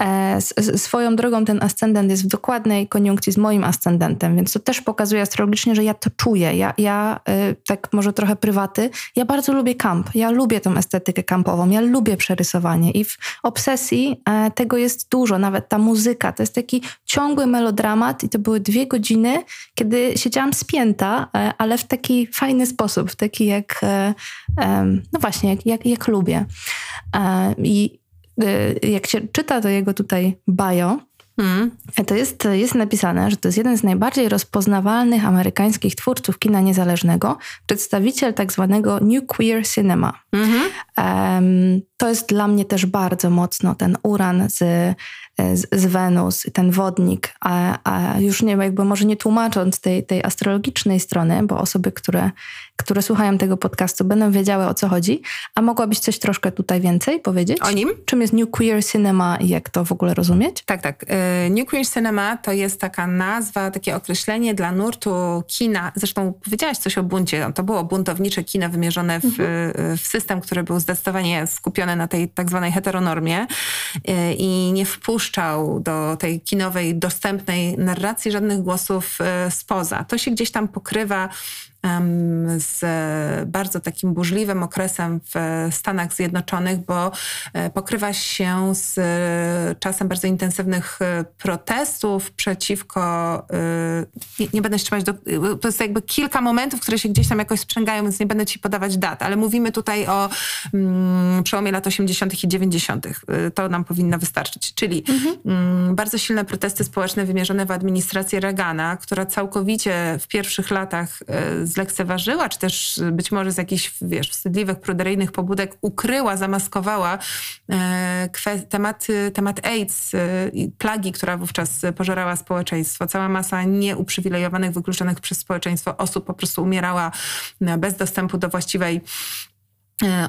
E, swoją drogą ten ascendent jest w dokładnej koniunkcji z moim ascendentem, więc to też pokazuje astrologicznie, że ja to czuję. Ja, ja e, tak może trochę prywaty, ja bardzo lubię kamp. Ja lubię tą estetykę kampową, ja lubię przerysowanie i w obsesji e, tego jest dużo. Nawet ta muzyka, to jest taki ciągły melodramat i to były dwie godziny, kiedy siedziałam spięta, ale w taki fajny sposób, w taki jak, e, no właśnie, jak, jak, jak lubię. E, I e, jak się czyta to jego tutaj bio, Hmm. To jest, jest napisane, że to jest jeden z najbardziej rozpoznawalnych amerykańskich twórców kina niezależnego, przedstawiciel tak zwanego New Queer Cinema. Mm-hmm. Um, to jest dla mnie też bardzo mocno ten uran z, z, z Wenus, ten wodnik, a, a, już nie jakby może nie tłumacząc tej, tej astrologicznej strony, bo osoby, które, które słuchają tego podcastu będą wiedziały o co chodzi, a mogłabyś coś troszkę tutaj więcej powiedzieć? O nim? Czym jest New Queer Cinema i jak to w ogóle rozumieć? Tak, tak. E, New Queer Cinema to jest taka nazwa, takie określenie dla nurtu kina. Zresztą powiedziałaś coś o buncie. To było buntownicze kino wymierzone w, mhm. w system, który był zdecydowanie skupiony na tej tak zwanej heteronormie e, i nie wpuszczał do tej kinowej, dostępnej narracji żadnych głosów spoza. To się gdzieś tam pokrywa z bardzo takim burzliwym okresem w Stanach Zjednoczonych, bo e, pokrywa się z czasem bardzo intensywnych e, protestów przeciwko, e, nie, nie będę się trzymać do, to jest jakby kilka momentów, które się gdzieś tam jakoś sprzęgają, więc nie będę ci podawać dat, ale mówimy tutaj o mm, przełomie lat 80. i 90. To nam powinno wystarczyć, czyli mhm. mm, bardzo silne protesty społeczne wymierzone w administrację Reagana, która całkowicie w pierwszych latach zlekceważyła, czy też być może z jakichś, wiesz, wstydliwych, pruderyjnych pobudek ukryła, zamaskowała e, temat, temat AIDS e, i plagi, która wówczas pożerała społeczeństwo. Cała masa nieuprzywilejowanych, wykluczonych przez społeczeństwo osób po prostu umierała e, bez dostępu do właściwej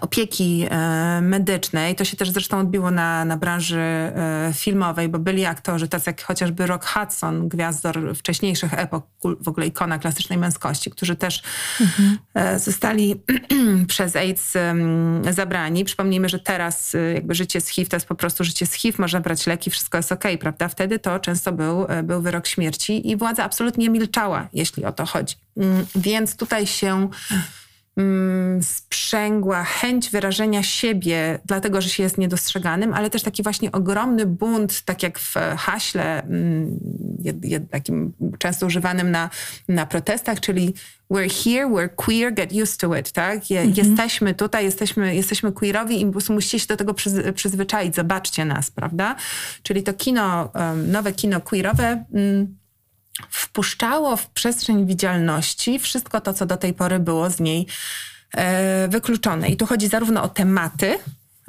opieki e, medycznej. To się też zresztą odbiło na, na branży e, filmowej, bo byli aktorzy, tacy jak chociażby Rock Hudson, gwiazdor wcześniejszych epok, w ogóle ikona klasycznej męskości, którzy też mhm. zostali przez AIDS zabrani. Przypomnijmy, że teraz jakby życie z HIV to jest po prostu życie z HIV, można brać leki, wszystko jest okej, okay, prawda? Wtedy to często był, był wyrok śmierci i władza absolutnie milczała, jeśli o to chodzi. Mm, więc tutaj się mm, sprzęgła chęć wyrażenia siebie, dlatego że się jest niedostrzeganym, ale też taki właśnie ogromny bunt, tak jak w haśle mm, jed, jed, takim często używanym na, na protestach, czyli we're here, we're queer, get used to it, tak? Je, mhm. Jesteśmy tutaj, jesteśmy, jesteśmy queerowi i po prostu musicie się do tego przyz, przyzwyczaić, zobaczcie nas, prawda? Czyli to kino, um, nowe kino queerowe... Mm, wpuszczało w przestrzeń widzialności wszystko to, co do tej pory było z niej e, wykluczone. I tu chodzi zarówno o tematy,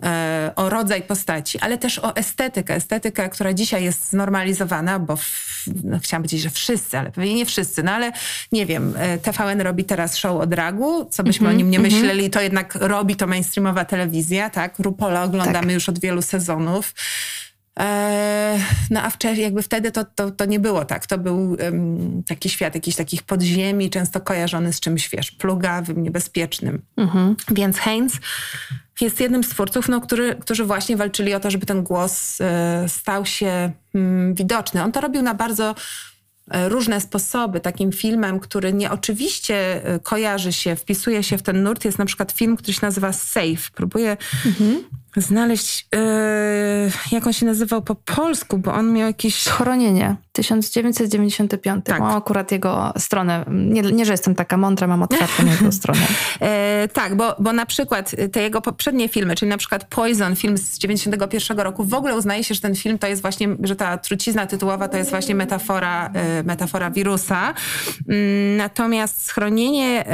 e, o rodzaj postaci, ale też o estetykę. Estetykę, która dzisiaj jest znormalizowana, bo w, no, chciałam powiedzieć, że wszyscy, ale pewnie nie wszyscy, no ale nie wiem, e, TVN robi teraz show o dragu, co byśmy mm -hmm, o nim nie mm -hmm. myśleli, to jednak robi to mainstreamowa telewizja, tak? Rupola oglądamy tak. już od wielu sezonów. E, no a wcześniej, jakby wtedy to, to, to nie było tak. To był um, taki świat jakichś takich podziemi, często kojarzony z czymś, wiesz, plugawym, niebezpiecznym. Mhm. Więc Heinz jest jednym z twórców, no, który, którzy właśnie walczyli o to, żeby ten głos e, stał się mm, widoczny. On to robił na bardzo e, różne sposoby. Takim filmem, który nieoczywiście kojarzy się, wpisuje się w ten nurt, jest na przykład film, który się nazywa Safe. Próbuję mhm znaleźć, yy, jak on się nazywał po polsku, bo on miał jakieś... Schronienie, 1995. Tak. Mam akurat jego stronę. Nie, nie, że jestem taka mądra, mam otwartą jego stronę. E, tak, bo, bo na przykład te jego poprzednie filmy, czyli na przykład Poison, film z 91 roku, w ogóle uznaje się, że ten film to jest właśnie, że ta trucizna tytułowa to jest właśnie metafora, e, metafora wirusa. Mm, natomiast Schronienie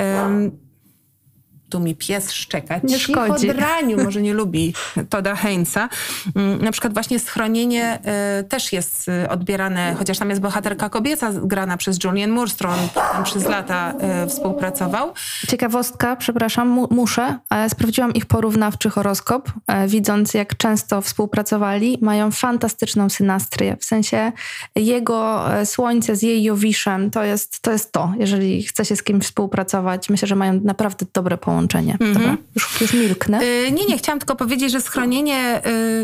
tu mi pies szczeka. Nie szkodzi. draniu, może nie lubi Toda Heinza. Mm, na przykład właśnie schronienie y, też jest y, odbierane, chociaż tam jest bohaterka kobieca grana przez Julian Moore, którą on przez lata y, współpracował. Ciekawostka, przepraszam, muszę, ale sprawdziłam ich porównawczy horoskop, e, widząc jak często współpracowali. Mają fantastyczną synastrię, w sensie jego e, słońce z jej Jowiszem, to jest, to jest to, jeżeli chce się z kimś współpracować. Myślę, że mają naprawdę dobre połączenie połączenie. Mm -hmm. już, już milknę. Yy, nie, nie, chciałam tylko powiedzieć, że Schronienie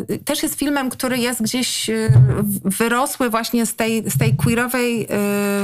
yy, też jest filmem, który jest gdzieś yy, wyrosły właśnie z tej, z tej queerowej y,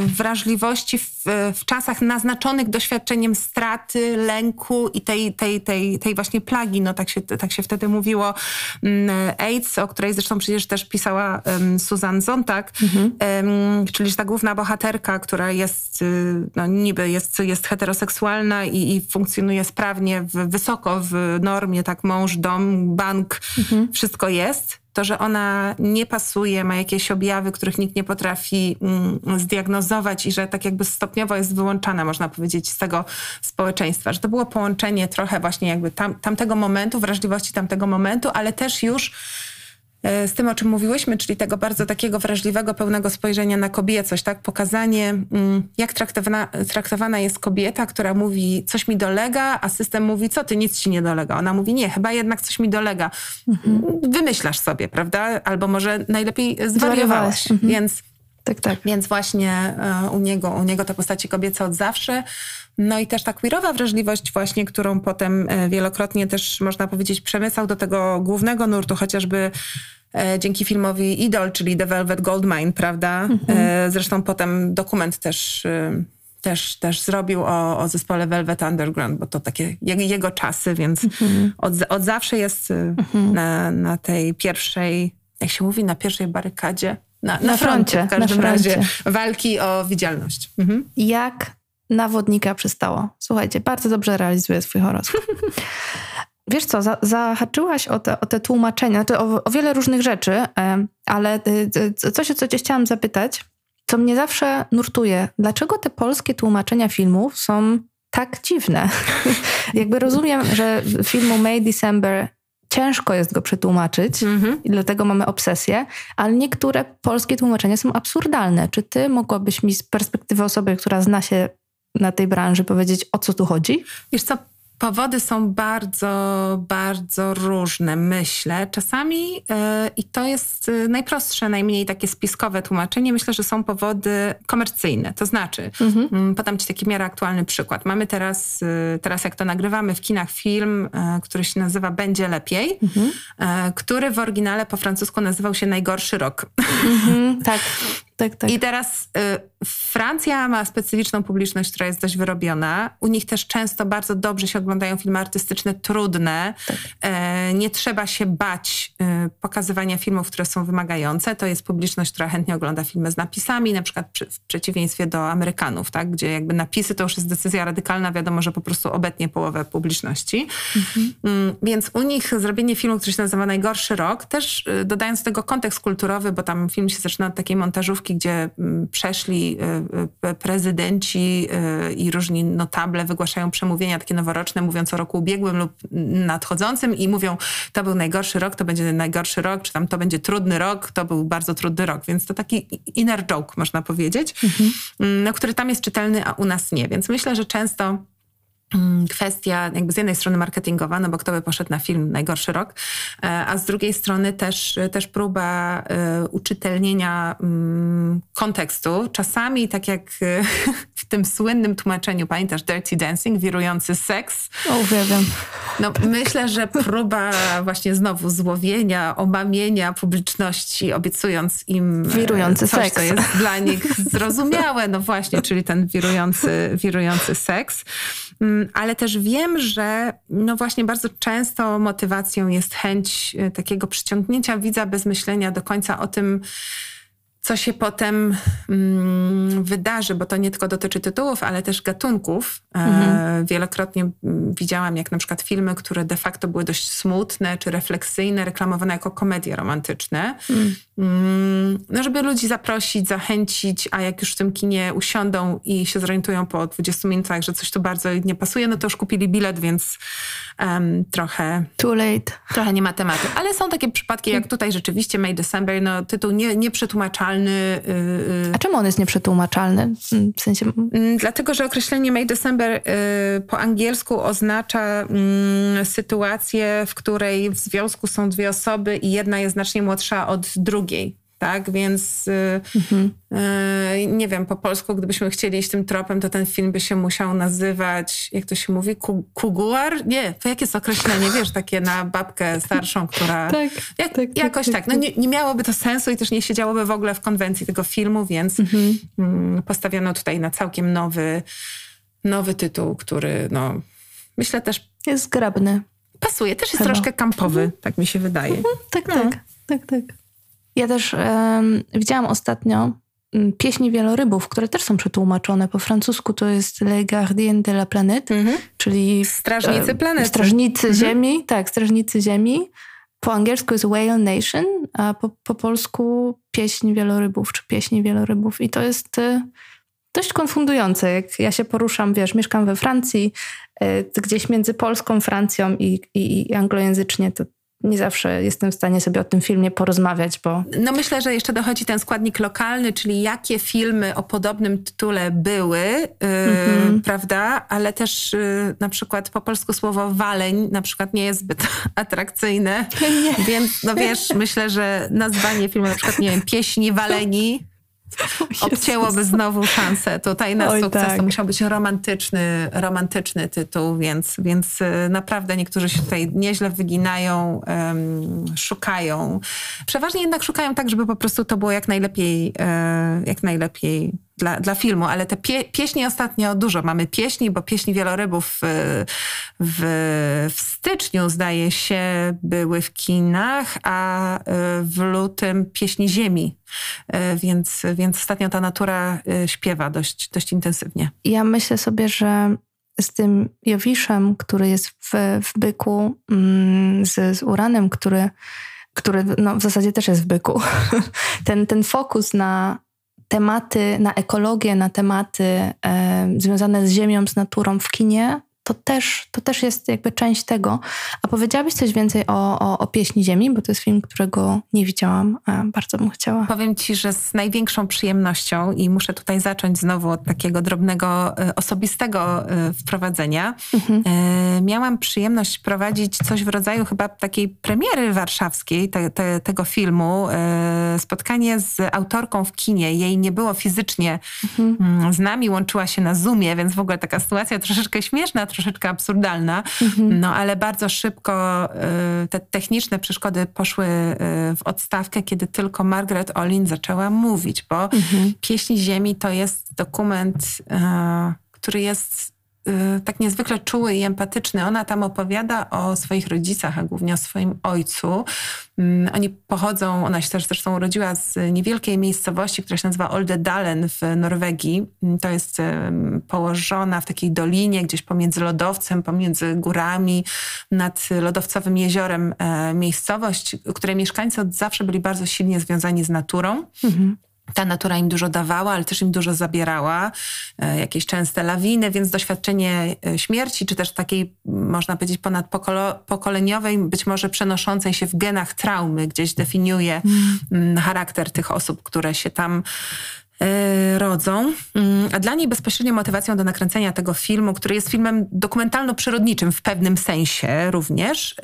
wrażliwości w, w, czasach naznaczonych doświadczeniem straty, lęku i tej, tej, tej, tej właśnie plagi, no tak się, tak się wtedy mówiło, mm, AIDS, o której zresztą przecież też pisała Susan Zontag, -hmm. czyli ta główna bohaterka, która jest, y, no niby jest, jest heteroseksualna i, i funkcjonuje sprawnie, w, wysoko w normie, tak mąż, dom, bank, mhm. wszystko jest, to, że ona nie pasuje, ma jakieś objawy, których nikt nie potrafi mm, zdiagnozować i że tak jakby stopniowo jest wyłączana, można powiedzieć, z tego społeczeństwa. Że to było połączenie trochę właśnie jakby tam, tamtego momentu, wrażliwości tamtego momentu, ale też już z tym, o czym mówiłyśmy, czyli tego bardzo takiego wrażliwego, pełnego spojrzenia na kobiecość, tak? Pokazanie, mm, jak traktowana, traktowana jest kobieta, która mówi, coś mi dolega, a system mówi, co ty, nic ci nie dolega. Ona mówi, nie, chyba jednak coś mi dolega. Mhm. Wymyślasz sobie, prawda? Albo może najlepiej zwariowałaś. Mhm. Więc tak, tak. Więc właśnie e, u niego, u niego te postaci kobiece od zawsze. No i też ta queerowa wrażliwość właśnie, którą potem e, wielokrotnie też można powiedzieć przemycał do tego głównego nurtu, chociażby e, dzięki filmowi Idol, czyli The Velvet Goldmine, prawda? Mhm. Zresztą potem dokument też też, też zrobił o, o zespole Velvet Underground, bo to takie jego czasy, więc mhm. od, od zawsze jest mhm. na, na tej pierwszej, jak się mówi, na pierwszej barykadzie na, na, na froncie, w każdym razie walki o widzialność. Mhm. Jak nawodnika przystało. Słuchajcie, bardzo dobrze realizuje swój horoskop. Wiesz co, za, zahaczyłaś o te, o te tłumaczenia, to o, o, wiele różnych rzeczy, ale y, y, coś, o co cię chciałam zapytać, co mnie zawsze nurtuje. Dlaczego te polskie tłumaczenia filmów są tak dziwne? Jakby rozumiem, że filmu May December ciężko jest go przetłumaczyć mhm. i dlatego mamy obsesję, ale niektóre polskie tłumaczenia są absurdalne. Czy ty mogłabyś mi z perspektywy osoby, która zna się na tej branży powiedzieć, o co tu chodzi? Wiesz co, Powody są bardzo, bardzo różne, myślę. Czasami, yy, i to jest y, najprostsze, najmniej takie spiskowe tłumaczenie, myślę, że są powody komercyjne. To znaczy, mhm. Mm, podam Ci taki miarę aktualny przykład. Mamy teraz, yy, teraz jak to nagrywamy w kinach film, yy, który się nazywa Będzie Lepiej, mhm. który w oryginale po francusku nazywał się Najgorszy Rok. Mhm, tak. Tak, tak. I teraz y, Francja ma specyficzną publiczność, która jest dość wyrobiona. U nich też często bardzo dobrze się oglądają filmy artystyczne, trudne. Tak. E, nie trzeba się bać y, pokazywania filmów, które są wymagające. To jest publiczność, która chętnie ogląda filmy z napisami, na przykład przy, w przeciwieństwie do Amerykanów, tak? gdzie jakby napisy to już jest decyzja radykalna, wiadomo, że po prostu obetnie połowę publiczności. Mhm. Mm, więc u nich zrobienie filmu, który się nazywa Najgorszy Rok, też y, dodając do tego kontekst kulturowy, bo tam film się zaczyna od takiej montażówki, gdzie mm, przeszli y, y, prezydenci y, i różni notable wygłaszają przemówienia takie noworoczne, mówiąc o roku ubiegłym lub nadchodzącym i mówią, to był najgorszy rok, to będzie najgorszy rok, czy tam to będzie trudny rok, to był bardzo trudny rok. Więc to taki inner joke, można powiedzieć, mhm. Mm, no, który tam jest czytelny, a u nas nie. Więc myślę, że często kwestia jakby z jednej strony marketingowa, no bo kto by poszedł na film Najgorszy Rok, e, a z drugiej strony też, też próba y, uczytelnienia y, kontekstu. Czasami tak jak y, w tym słynnym tłumaczeniu, pamiętasz Dirty Dancing, wirujący seks? Uwielbiam. No myślę, że próba właśnie znowu złowienia, omamienia publiczności, obiecując im wirujący coś, seks. co jest dla nich zrozumiałe, no właśnie, czyli ten wirujący, wirujący seks. Mm, ale też wiem, że no właśnie bardzo często motywacją jest chęć e, takiego przyciągnięcia widza bez myślenia do końca o tym, co się potem mm, wydarzy, bo to nie tylko dotyczy tytułów, ale też gatunków. E, mhm. wielokrotnie mm, widziałam, jak na przykład filmy, które de facto były dość smutne czy refleksyjne, reklamowane jako komedie romantyczne. Mhm. Mm, no, żeby ludzi zaprosić, zachęcić, a jak już w tym kinie usiądą i się zorientują po 20 minutach, że coś tu bardzo nie pasuje, no to już kupili bilet, więc um, trochę... Too late. Trochę nie ma tematu. Ale są takie przypadki, jak tutaj rzeczywiście May December, no tytuł nie, nieprzetłumaczalny. Yy, a czemu on jest nieprzetłumaczalny? W sensie... Yy, dlatego, że określenie May December yy, po angielsku oznacza mm, sytuację, w której w związku są dwie osoby i jedna jest znacznie młodsza od drugiej drugiej. Tak, więc y, mhm. y, nie wiem, po polsku, gdybyśmy chcieli iść tym tropem, to ten film by się musiał nazywać, jak to się mówi, kuguar? Nie, to jakie jest określenie, wiesz, takie na babkę starszą, która... tak, jak, tak, jakoś tak. tak. No nie, nie miałoby to sensu i też nie siedziałoby w ogóle w konwencji tego filmu, więc mhm. mm, postawiono tutaj na całkiem nowy, nowy tytuł, który no, myślę też... Jest zgrabny. Pasuje, też jest Chyba. troszkę kampowy, mhm. tak mi się wydaje. Mhm, tak, no. tak, tak, tak. Ja też um, widziałam ostatnio um, pieśni wielorybów, które też są przetłumaczone po francusku. To jest Le Gardien de la Planète, mhm. czyli Strażnicy planety. Strażnicy mhm. Ziemi, tak, Strażnicy Ziemi. Po angielsku jest Whale Nation, a po, po polsku pieśń wielorybów, czy pieśni wielorybów. I to jest y, dość konfundujące. Jak ja się poruszam, wiesz, mieszkam we Francji, y, gdzieś między Polską, Francją i, i, i anglojęzycznie, to nie zawsze jestem w stanie sobie o tym filmie porozmawiać, bo... No myślę, że jeszcze dochodzi ten składnik lokalny, czyli jakie filmy o podobnym tytule były, yy, mm-hmm. prawda? Ale też yy, na przykład po polsku słowo waleń na przykład nie jest zbyt atrakcyjne. Nie. Więc no wiesz, myślę, że nazwanie filmu na przykład, nie wiem, pieśni waleni obcięłoby znowu szansę tutaj na Oj, sukces. Tak. To musiał być romantyczny, romantyczny tytuł, więc, więc y, naprawdę niektórzy się tutaj nieźle wyginają, um, szukają. Przeważnie jednak szukają tak, żeby po prostu to było jak najlepiej, e, jak najlepiej dla, dla filmu, ale te pie, pieśni ostatnio dużo mamy pieśni, bo pieśni wielorybów w, w, w styczniu zdaje się były w kinach, a e, w lutym pieśni ziemi, e, więc, więc ostatnio ta natura śpiewa dość, dość intensywnie. Ja myślę sobie, że z tym Jowiszem, który jest w, w byku, mm, z, z uranem, który który no, w zasadzie też jest w byku. Ten, ten fokus na, tematy, na ekologię, na tematy e, związane z ziemią, z naturą w kinie, to też, to też jest jakby część tego. A powiedziałabyś coś więcej o, o, o Pieśni Ziemi, bo to jest film, którego nie widziałam, a bardzo bym chciała. Powiem ci, że z największą przyjemnością i muszę tutaj zacząć znowu od takiego drobnego, e, osobistego e, wprowadzenia. Mhm. E, miałam przyjemność prowadzić coś w rodzaju chyba takiej premiery warszawskiej te, te, tego filmu. Spotkanie z autorką w kinie. Jej nie było fizycznie mhm. Mm, z nami, łączyła się na Zoomie, więc w ogóle taka sytuacja troszeczkę śmieszna, troszeczkę absurdalna, mhm. no ale bardzo szybko y, te techniczne przeszkody poszły y, w odstawkę, kiedy tylko Margaret Olin zaczęła mówić, bo mhm. Pieśni Ziemi to jest dokument, y, który jest tak niezwykle czuły i empatyczny. Ona tam opowiada o swoich rodzicach, a głównie o swoim ojcu. Mm, oni pochodzą, ona się też zresztą urodziła z niewielkiej miejscowości, która się nazywa Oldedalen w Norwegii. Mm, to jest położona w takiej dolinie, gdzieś pomiędzy lodowcem, pomiędzy górami, nad lodowcowym jeziorem e, miejscowość, której mieszkańcy od zawsze byli bardzo silnie związani z naturą. Mhm ta natura im dużo dawała, ale też im dużo zabierała, e, jakieś częste lawiny, więc doświadczenie e, śmierci, czy też takiej, można powiedzieć, ponadpokoleniowej, być może przenoszącej się w genach traumy, gdzieś definiuje mm. charakter tych osób, które się tam E, rodzą. Mm, a dla niej bezpośrednią motywacją do nakręcenia tego filmu, który jest filmem dokumentalno-przyrodniczym w pewnym sensie również,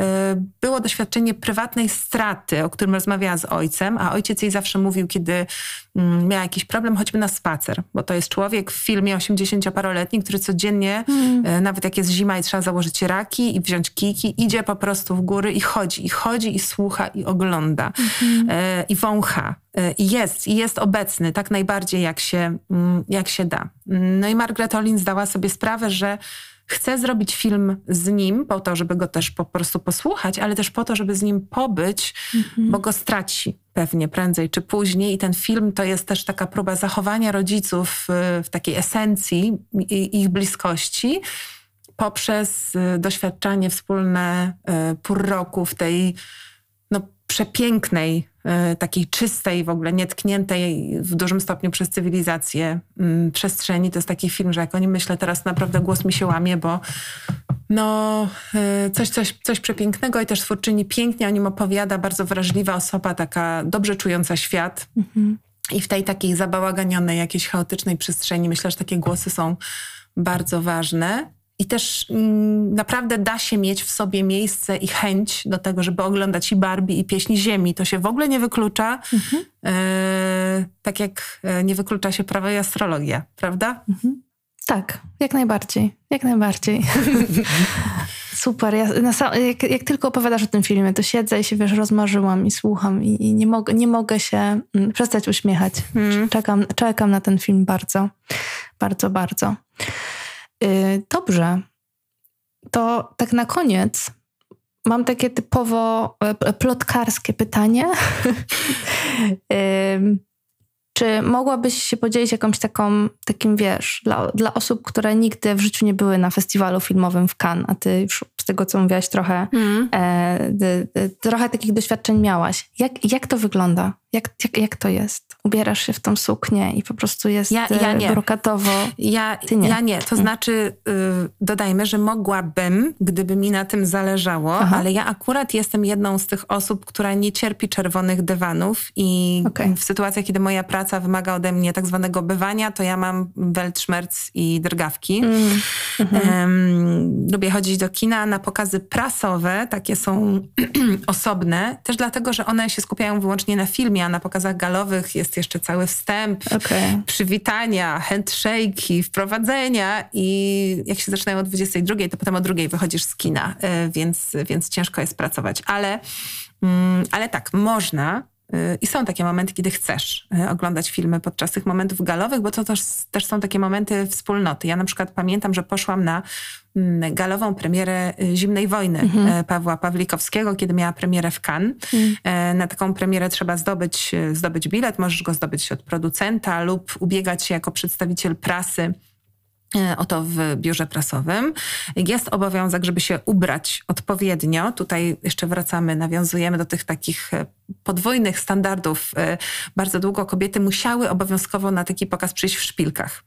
było doświadczenie prywatnej straty, o którym rozmawiała z ojcem, a ojciec jej zawsze mówił, kiedy mm, miała jakiś problem, choćby na spacer, bo to jest człowiek w filmie 80-paroletni, który codziennie, mm. nawet jak jest zima i trzeba założyć raki i wziąć kiki, idzie po prostu w góry i chodzi, i chodzi, i słucha, i ogląda, mm -hmm. i wącha. I jest, i jest obecny tak najbardziej jak się, mm, jak się da. No i Margaret Olin zdała sobie sprawę, że chce zrobić film z nim po to, żeby go też po prostu posłuchać, ale też po to, żeby z nim pobyć, mhm. bo go straci pewnie prędzej czy później. I ten film to jest też taka próba zachowania rodziców w takiej esencji ich bliskości poprzez y, doświadczanie wspólne y, pór roku w tej no, przepięknej takiej czystej, w ogóle nietkniętej w dużym stopniu przez cywilizację mm, przestrzeni. To jest taki film, że jak o nim myślę, teraz naprawdę głos mi się łamie, bo no, e, coś, coś, coś przepięknego i też twórczyni pięknie o nim opowiada, bardzo wrażliwa osoba, taka dobrze czująca świat. Mhm. I w tej takiej zabałaganionej, jakiejś chaotycznej przestrzeni myślę, że takie głosy są bardzo ważne. I też mm, naprawdę da się mieć w sobie miejsce i chęć do tego, żeby oglądać i Barbie, i pieśni ziemi. To się w ogóle nie wyklucza. Mhm. E, tak jak e, nie wyklucza się prawo i astrologia, prawda? Mhm. Tak, jak najbardziej. Jak najbardziej. Super. Ja, jak, jak, tylko opowiadasz o tym filmie, to siedzę i się, wiesz, rozmarzyłam i słucham i, i nie, mogę, nie mogę się mm, przestać uśmiechać. Mm. Czekam, czekam na ten film bardzo, bardzo, bardzo. Y, dobrze. To tak na koniec mam takie typowo e, plotkarskie pytanie. Czy mogłabyś się podzielić jakąś taką, takim, wiesz, dla, dla osób, które nigdy w życiu nie były na festiwalu filmowym w Cannes, a ty już z tego, co mówiłaś, trochę, mm. e, d, d, trochę takich doświadczeń miałaś. Jak, jak to wygląda? Jak, jak, jak to jest? Ubierasz się w tą suknię i po prostu jest ja, ja nie. brokatowo. Ja nie. ja nie. To znaczy, yy, dodajmy, że mogłabym, gdyby mi na tym zależało, Aha. ale ja akurat jestem jedną z tych osób, która nie cierpi czerwonych dywanów i okay. w sytuacjach, kiedy moja praca wymaga ode mnie tak zwanego bywania, to ja mam weltschmerz i drgawki. Mm. Um, lubię chodzić do kina na pokazy prasowe, takie są osobne, też dlatego, że one się skupiają wyłącznie na filmie, a na pokazach galowych jest jeszcze cały wstęp, okay. przywitania, handshake'i, wprowadzenia i jak się zaczynają o 22, to potem o drugiej wychodzisz z kina, e, więc, więc ciężko jest pracować. Ale, mm, ale tak, można I są takie momenty, kiedy chcesz y, oglądać filmy podczas tych momentów galowych, bo to też, też są takie momenty wspólnoty. Ja na przykład pamiętam, że poszłam na mm, galową premierę y, Zimnej Wojny mhm. Pawła Pawlikowskiego, kiedy miała premierę w Cannes. Mhm. Na taką premierę trzeba zdobyć, zdobyć bilet, możesz go zdobyć od producenta lub ubiegać się jako przedstawiciel prasy oto w biurze prasowym. Jest obowiązek, żeby się ubrać odpowiednio. Tutaj jeszcze wracamy, nawiązujemy do tych takich e, podwójnych standardów. E, bardzo długo kobiety musiały obowiązkowo na taki pokaz przyjść w szpilkach.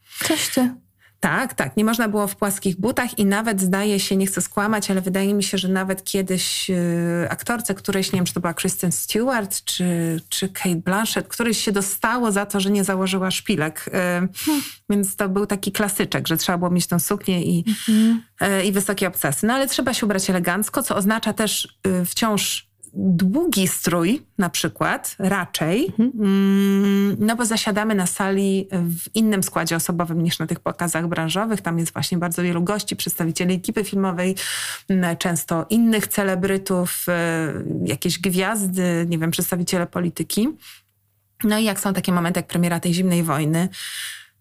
Ty. Tak, tak. Nie można było w płaskich butach i nawet zdaje się, nie chcę skłamać, ale wydaje mi się, że nawet kiedyś y, aktorce którejś, nie wiem, czy to była Kristen Stewart, czy, czy Kate Blanchett, któryś się dostało za to, że nie założyła szpilek. Y, hmm. Więc to był taki klasyczek, że trzeba było mieć tą suknię i, mhm. y, i wysokie obcasy. No ale trzeba się ubrać elegancko, co oznacza też wciąż długi strój na przykład, raczej, mhm. Mm, no bo zasiadamy na sali w innym składzie osobowym niż na tych pokazach branżowych. Tam jest właśnie bardzo wielu gości, przedstawicieli ekipy filmowej, mm, często innych celebrytów, e, jakieś gwiazdy, nie wiem, przedstawiciele polityki. No i jak są takie momenty jak premiera tej zimnej wojny,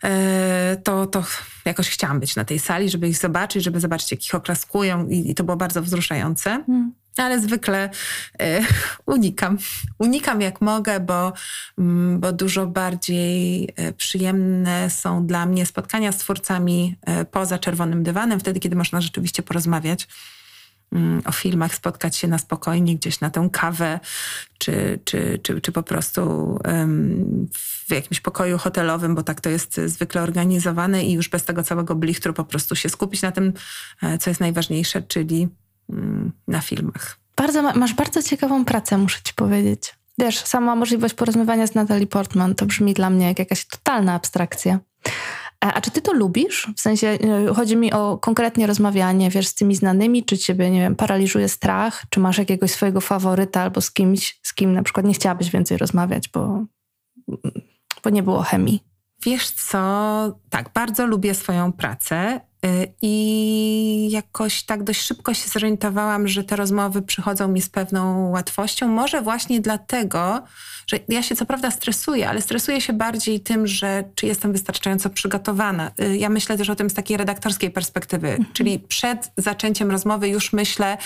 e, to, to jakoś chciałam być na tej sali, żeby ich zobaczyć, żeby zobaczyć, jak ich oklaskują i, i to było bardzo wzruszające. Mm ale zwykle y, unikam. Unikam jak mogę, bo, mm, bo dużo bardziej y, przyjemne są dla mnie spotkania z twórcami y, poza czerwonym dywanem, wtedy, kiedy można rzeczywiście porozmawiać mm, o filmach, spotkać się na spokojnie gdzieś na tę kawę, czy, czy, czy, czy po prostu w jakimś pokoju hotelowym, bo tak to jest zwykle organizowane i już bez tego całego blichtru po prostu się skupić na tym, e, co jest najważniejsze, czyli na filmach. Bardzo, masz bardzo ciekawą pracę, muszę ci powiedzieć. Wiesz, sama możliwość porozmawiania z Natalie Portman to brzmi dla mnie jak jakaś totalna abstrakcja. E, a czy ty to lubisz? W sensie e, chodzi mi o konkretnie rozmawianie, wiesz, z tymi znanymi, czy ciebie, nie wiem, paraliżuje strach, czy masz jakiegoś swojego faworyta albo z kimś, z kim na przykład nie chciałabyś więcej rozmawiać, bo, bo nie było chemii. Wiesz co, tak, bardzo lubię swoją pracę i jakoś tak dość szybko się zorientowałam, że te rozmowy przychodzą mi z pewną łatwością. Może właśnie dlatego, że ja się co prawda stresuję, ale stresuję się bardziej tym, że czy jestem wystarczająco przygotowana. Y, ja myślę też o tym z takiej redaktorskiej perspektywy, mhm. czyli przed zaczęciem rozmowy już myślę,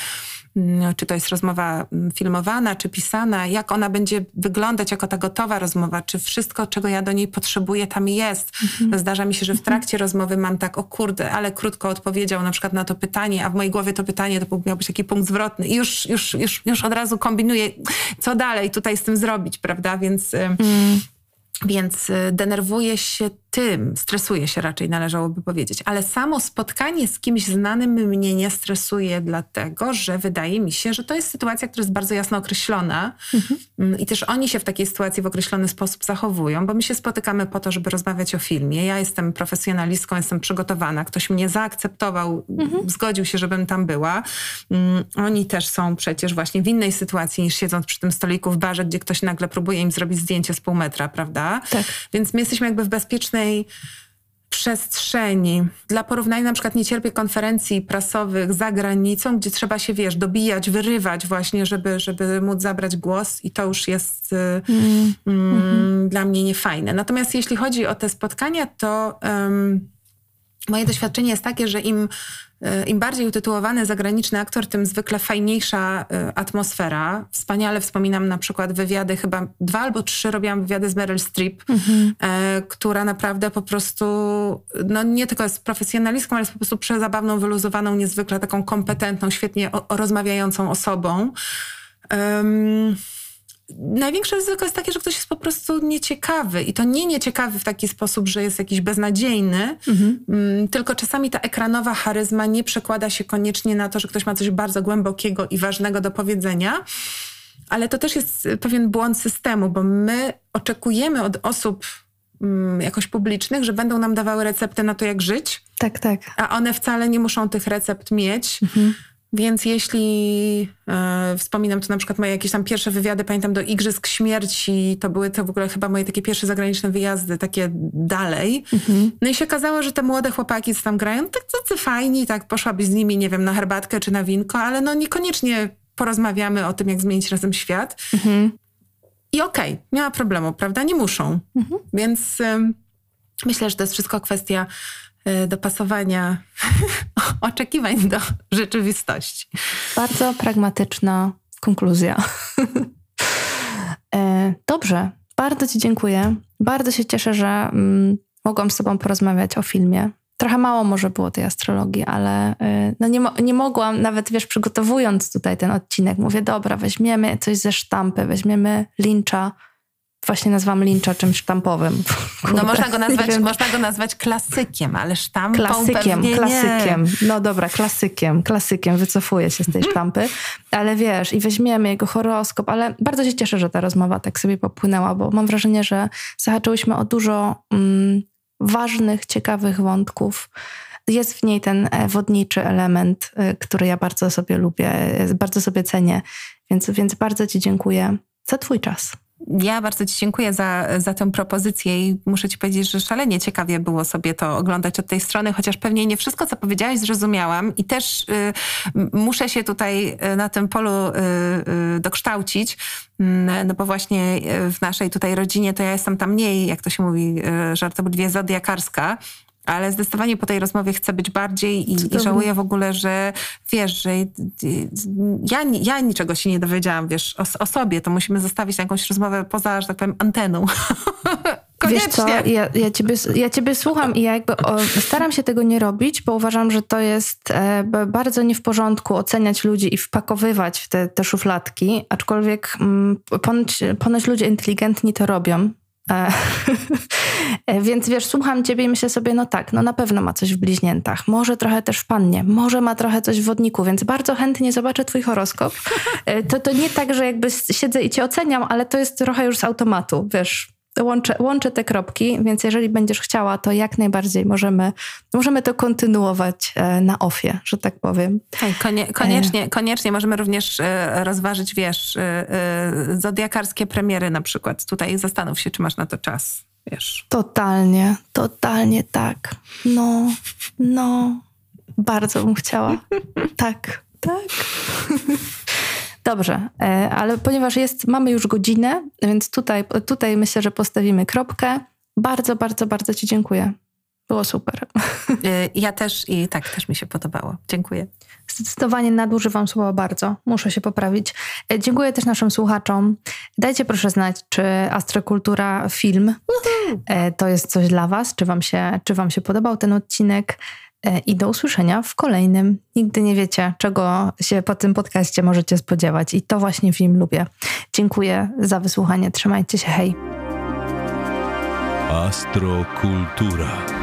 czy to jest rozmowa mm, filmowana, czy pisana, jak ona będzie wyglądać jako ta gotowa rozmowa, czy wszystko, czego ja do niej potrzebuję, tam jest. Mhm. Zdarza mi się, że w trakcie rozmowy mam tak, o kurde, ale krótko odpowiedział na przykład na to pytanie, a w mojej głowie to pytanie to miał być taki punkt zwrotny i już, już, już, już od razu kombinuję, co dalej tutaj z tym zrobić, prawda? Więc... Mm. Więc y, denerwuję się tym, stresuje się raczej, należałoby powiedzieć. Ale samo spotkanie z kimś znanym mnie nie stresuje, dlatego że wydaje mi się, że to jest sytuacja, która jest bardzo jasno określona mhm. Mm, i też oni się w takiej sytuacji w określony sposób zachowują, bo my się spotykamy po to, żeby rozmawiać o filmie. Ja jestem profesjonalistką, jestem przygotowana, ktoś mnie zaakceptował, mhm. zgodził się, żebym tam była. Mm, oni też są przecież właśnie w innej sytuacji niż siedząc przy tym stoliku w barze, gdzie ktoś nagle próbuje im zrobić zdjęcie z pół metra, prawda? Tak. Więc my jesteśmy jakby w bezpiecznej przestrzeni. Dla porównania na przykład nie cierpię konferencji prasowych za granicą, gdzie trzeba się, wiesz, dobijać, wyrywać właśnie, żeby, żeby móc zabrać głos i to już jest mm. Mm, mm-hmm. dla mnie niefajne. Natomiast jeśli chodzi o te spotkania, to um, moje doświadczenie jest takie, że im im bardziej utytułowany zagraniczny aktor, tym zwykle fajniejsza e, atmosfera. Wspaniale wspominam na przykład wywiady, chyba dwa albo trzy robiłam wywiady z Meryl Streep, mhm. E, która naprawdę po prostu, no nie tylko jest profesjonalistką, ale jest po prostu przezabawną, wyluzowaną, niezwykle taką kompetentną, świetnie rozmawiającą osobą. Um, największe ryzyko jest takie, że ktoś jest po prostu nieciekawy. I to nie nieciekawy w taki sposób, że jest jakiś beznadziejny, mhm. Mm, tylko czasami ta ekranowa charyzma nie przekłada się koniecznie na to, że ktoś ma coś bardzo głębokiego i ważnego do powiedzenia. Ale to też jest pewien błąd systemu, bo my oczekujemy od osób mm, jakoś publicznych, że będą nam dawały recepty na to, jak żyć. Tak, tak. A one wcale nie muszą tych recept mieć. Mhm. Więc jeśli e, wspominam tu na przykład moje jakieś tam pierwsze wywiady, pamiętam do Igrzysk Śmierci, to były to w ogóle chyba moje takie pierwsze zagraniczne wyjazdy, takie dalej. Mhm. No i się okazało, że te młode chłopaki, co tam grają, tak tacy fajni, tak poszłabyś z nimi, nie wiem, na herbatkę czy na winko, ale no niekoniecznie porozmawiamy o tym, jak zmienić razem świat. Mhm. I okej, okay, nie ma problemu, prawda? Nie muszą. Mhm. Więc y, myślę, że to jest wszystko kwestia dopasowania oczekiwań do rzeczywistości. Bardzo pragmatyczna konkluzja. E, dobrze, bardzo Ci dziękuję. Bardzo się cieszę, że mm, mogłam z Tobą porozmawiać o filmie. Trochę mało może było tej astrologii, ale y, no nie, nie mogłam, nawet wiesz, przygotowując tutaj ten odcinek, mówię, dobra, weźmiemy coś ze sztampy, weźmiemy Lyncha, właśnie nazwam lincza czymś sztampowym. Kurde. No można go, nazwać, można go nazwać klasykiem, ale sztampą Klasykiem, klasykiem. Nie. No dobra, klasykiem, klasykiem. Wycofuję się z tej sztampy. Ale wiesz, i weźmiemy jego horoskop, ale bardzo się cieszę, że ta rozmowa tak sobie popłynęła, bo mam wrażenie, że zahaczyłyśmy o dużo mm, ważnych, ciekawych wątków. Jest w niej ten e, wodniczy element, e, który ja bardzo sobie lubię, e, bardzo sobie cenię, więc, więc bardzo Ci dziękuję za Twój czas. Ja bardzo Ci dziękuję za, za tę propozycję i muszę Ci powiedzieć, że szalenie ciekawie było sobie to oglądać od tej strony, chociaż pewnie nie wszystko, co powiedziałaś, zrozumiałam i też y, muszę się tutaj na tym polu y, y, dokształcić, mm, no bo właśnie w naszej tutaj rodzinie to ja jestem tam mniej, jak to się mówi żartobliwie, zodiakarska, ale zdecydowanie po tej rozmowie chcę być bardziej i, i żałuję w ogóle, że wiesz, że ja, ja niczego się nie dowiedziałam, wiesz, o, o sobie, to musimy zostawić jakąś rozmowę poza, że tak powiem, anteną. Wiesz co, ja, ja, ciebie, ja ciebie słucham i ja jakby o, staram się tego nie robić, bo uważam, że to jest e, bardzo nie w porządku oceniać ludzi i wpakowywać w te, te szufladki, aczkolwiek mm, ponoć, ponoć ludzie inteligentni to robią, więc wiesz, słucham ciebie i myślę sobie, no tak, no na pewno ma coś w bliźniętach, może trochę też w pannie, może ma trochę coś w wodniku, więc bardzo chętnie zobaczę twój horoskop. E, to, to nie tak, że jakby siedzę i cię oceniam, ale to jest trochę już z automatu, wiesz, łączę, łączę te kropki, więc jeżeli będziesz chciała, to jak najbardziej możemy, możemy to kontynuować e, na ofie, że tak powiem. Hej, konie, koniecznie, koniecznie możemy również e, rozważyć, wiesz, e, zodiakarskie premiery na przykład. Tutaj zastanów się, czy masz na to czas, wiesz. Totalnie, totalnie tak. No, no, bardzo bym chciała. tak, tak. Dobrze, e, ale ponieważ jest, mamy już godzinę, więc tutaj, tutaj myślę, że postawimy kropkę. Bardzo, bardzo, bardzo Ci dziękuję. Było super. E, ja też i tak też mi się podobało. Dziękuję. Zdecydowanie nadużywam słowa bardzo. Muszę się poprawić. E, dziękuję też naszym słuchaczom. Dajcie proszę znać, czy Astrokultura film to jest coś dla Was, czy wam się, czy wam się podobał ten odcinek. E, i do usłyszenia w kolejnym. Nigdy nie wiecie, czego się po tym podcaście możecie spodziewać i to właśnie film lubię. Dziękuję za wysłuchanie. Trzymajcie się, hej. Astrokultura.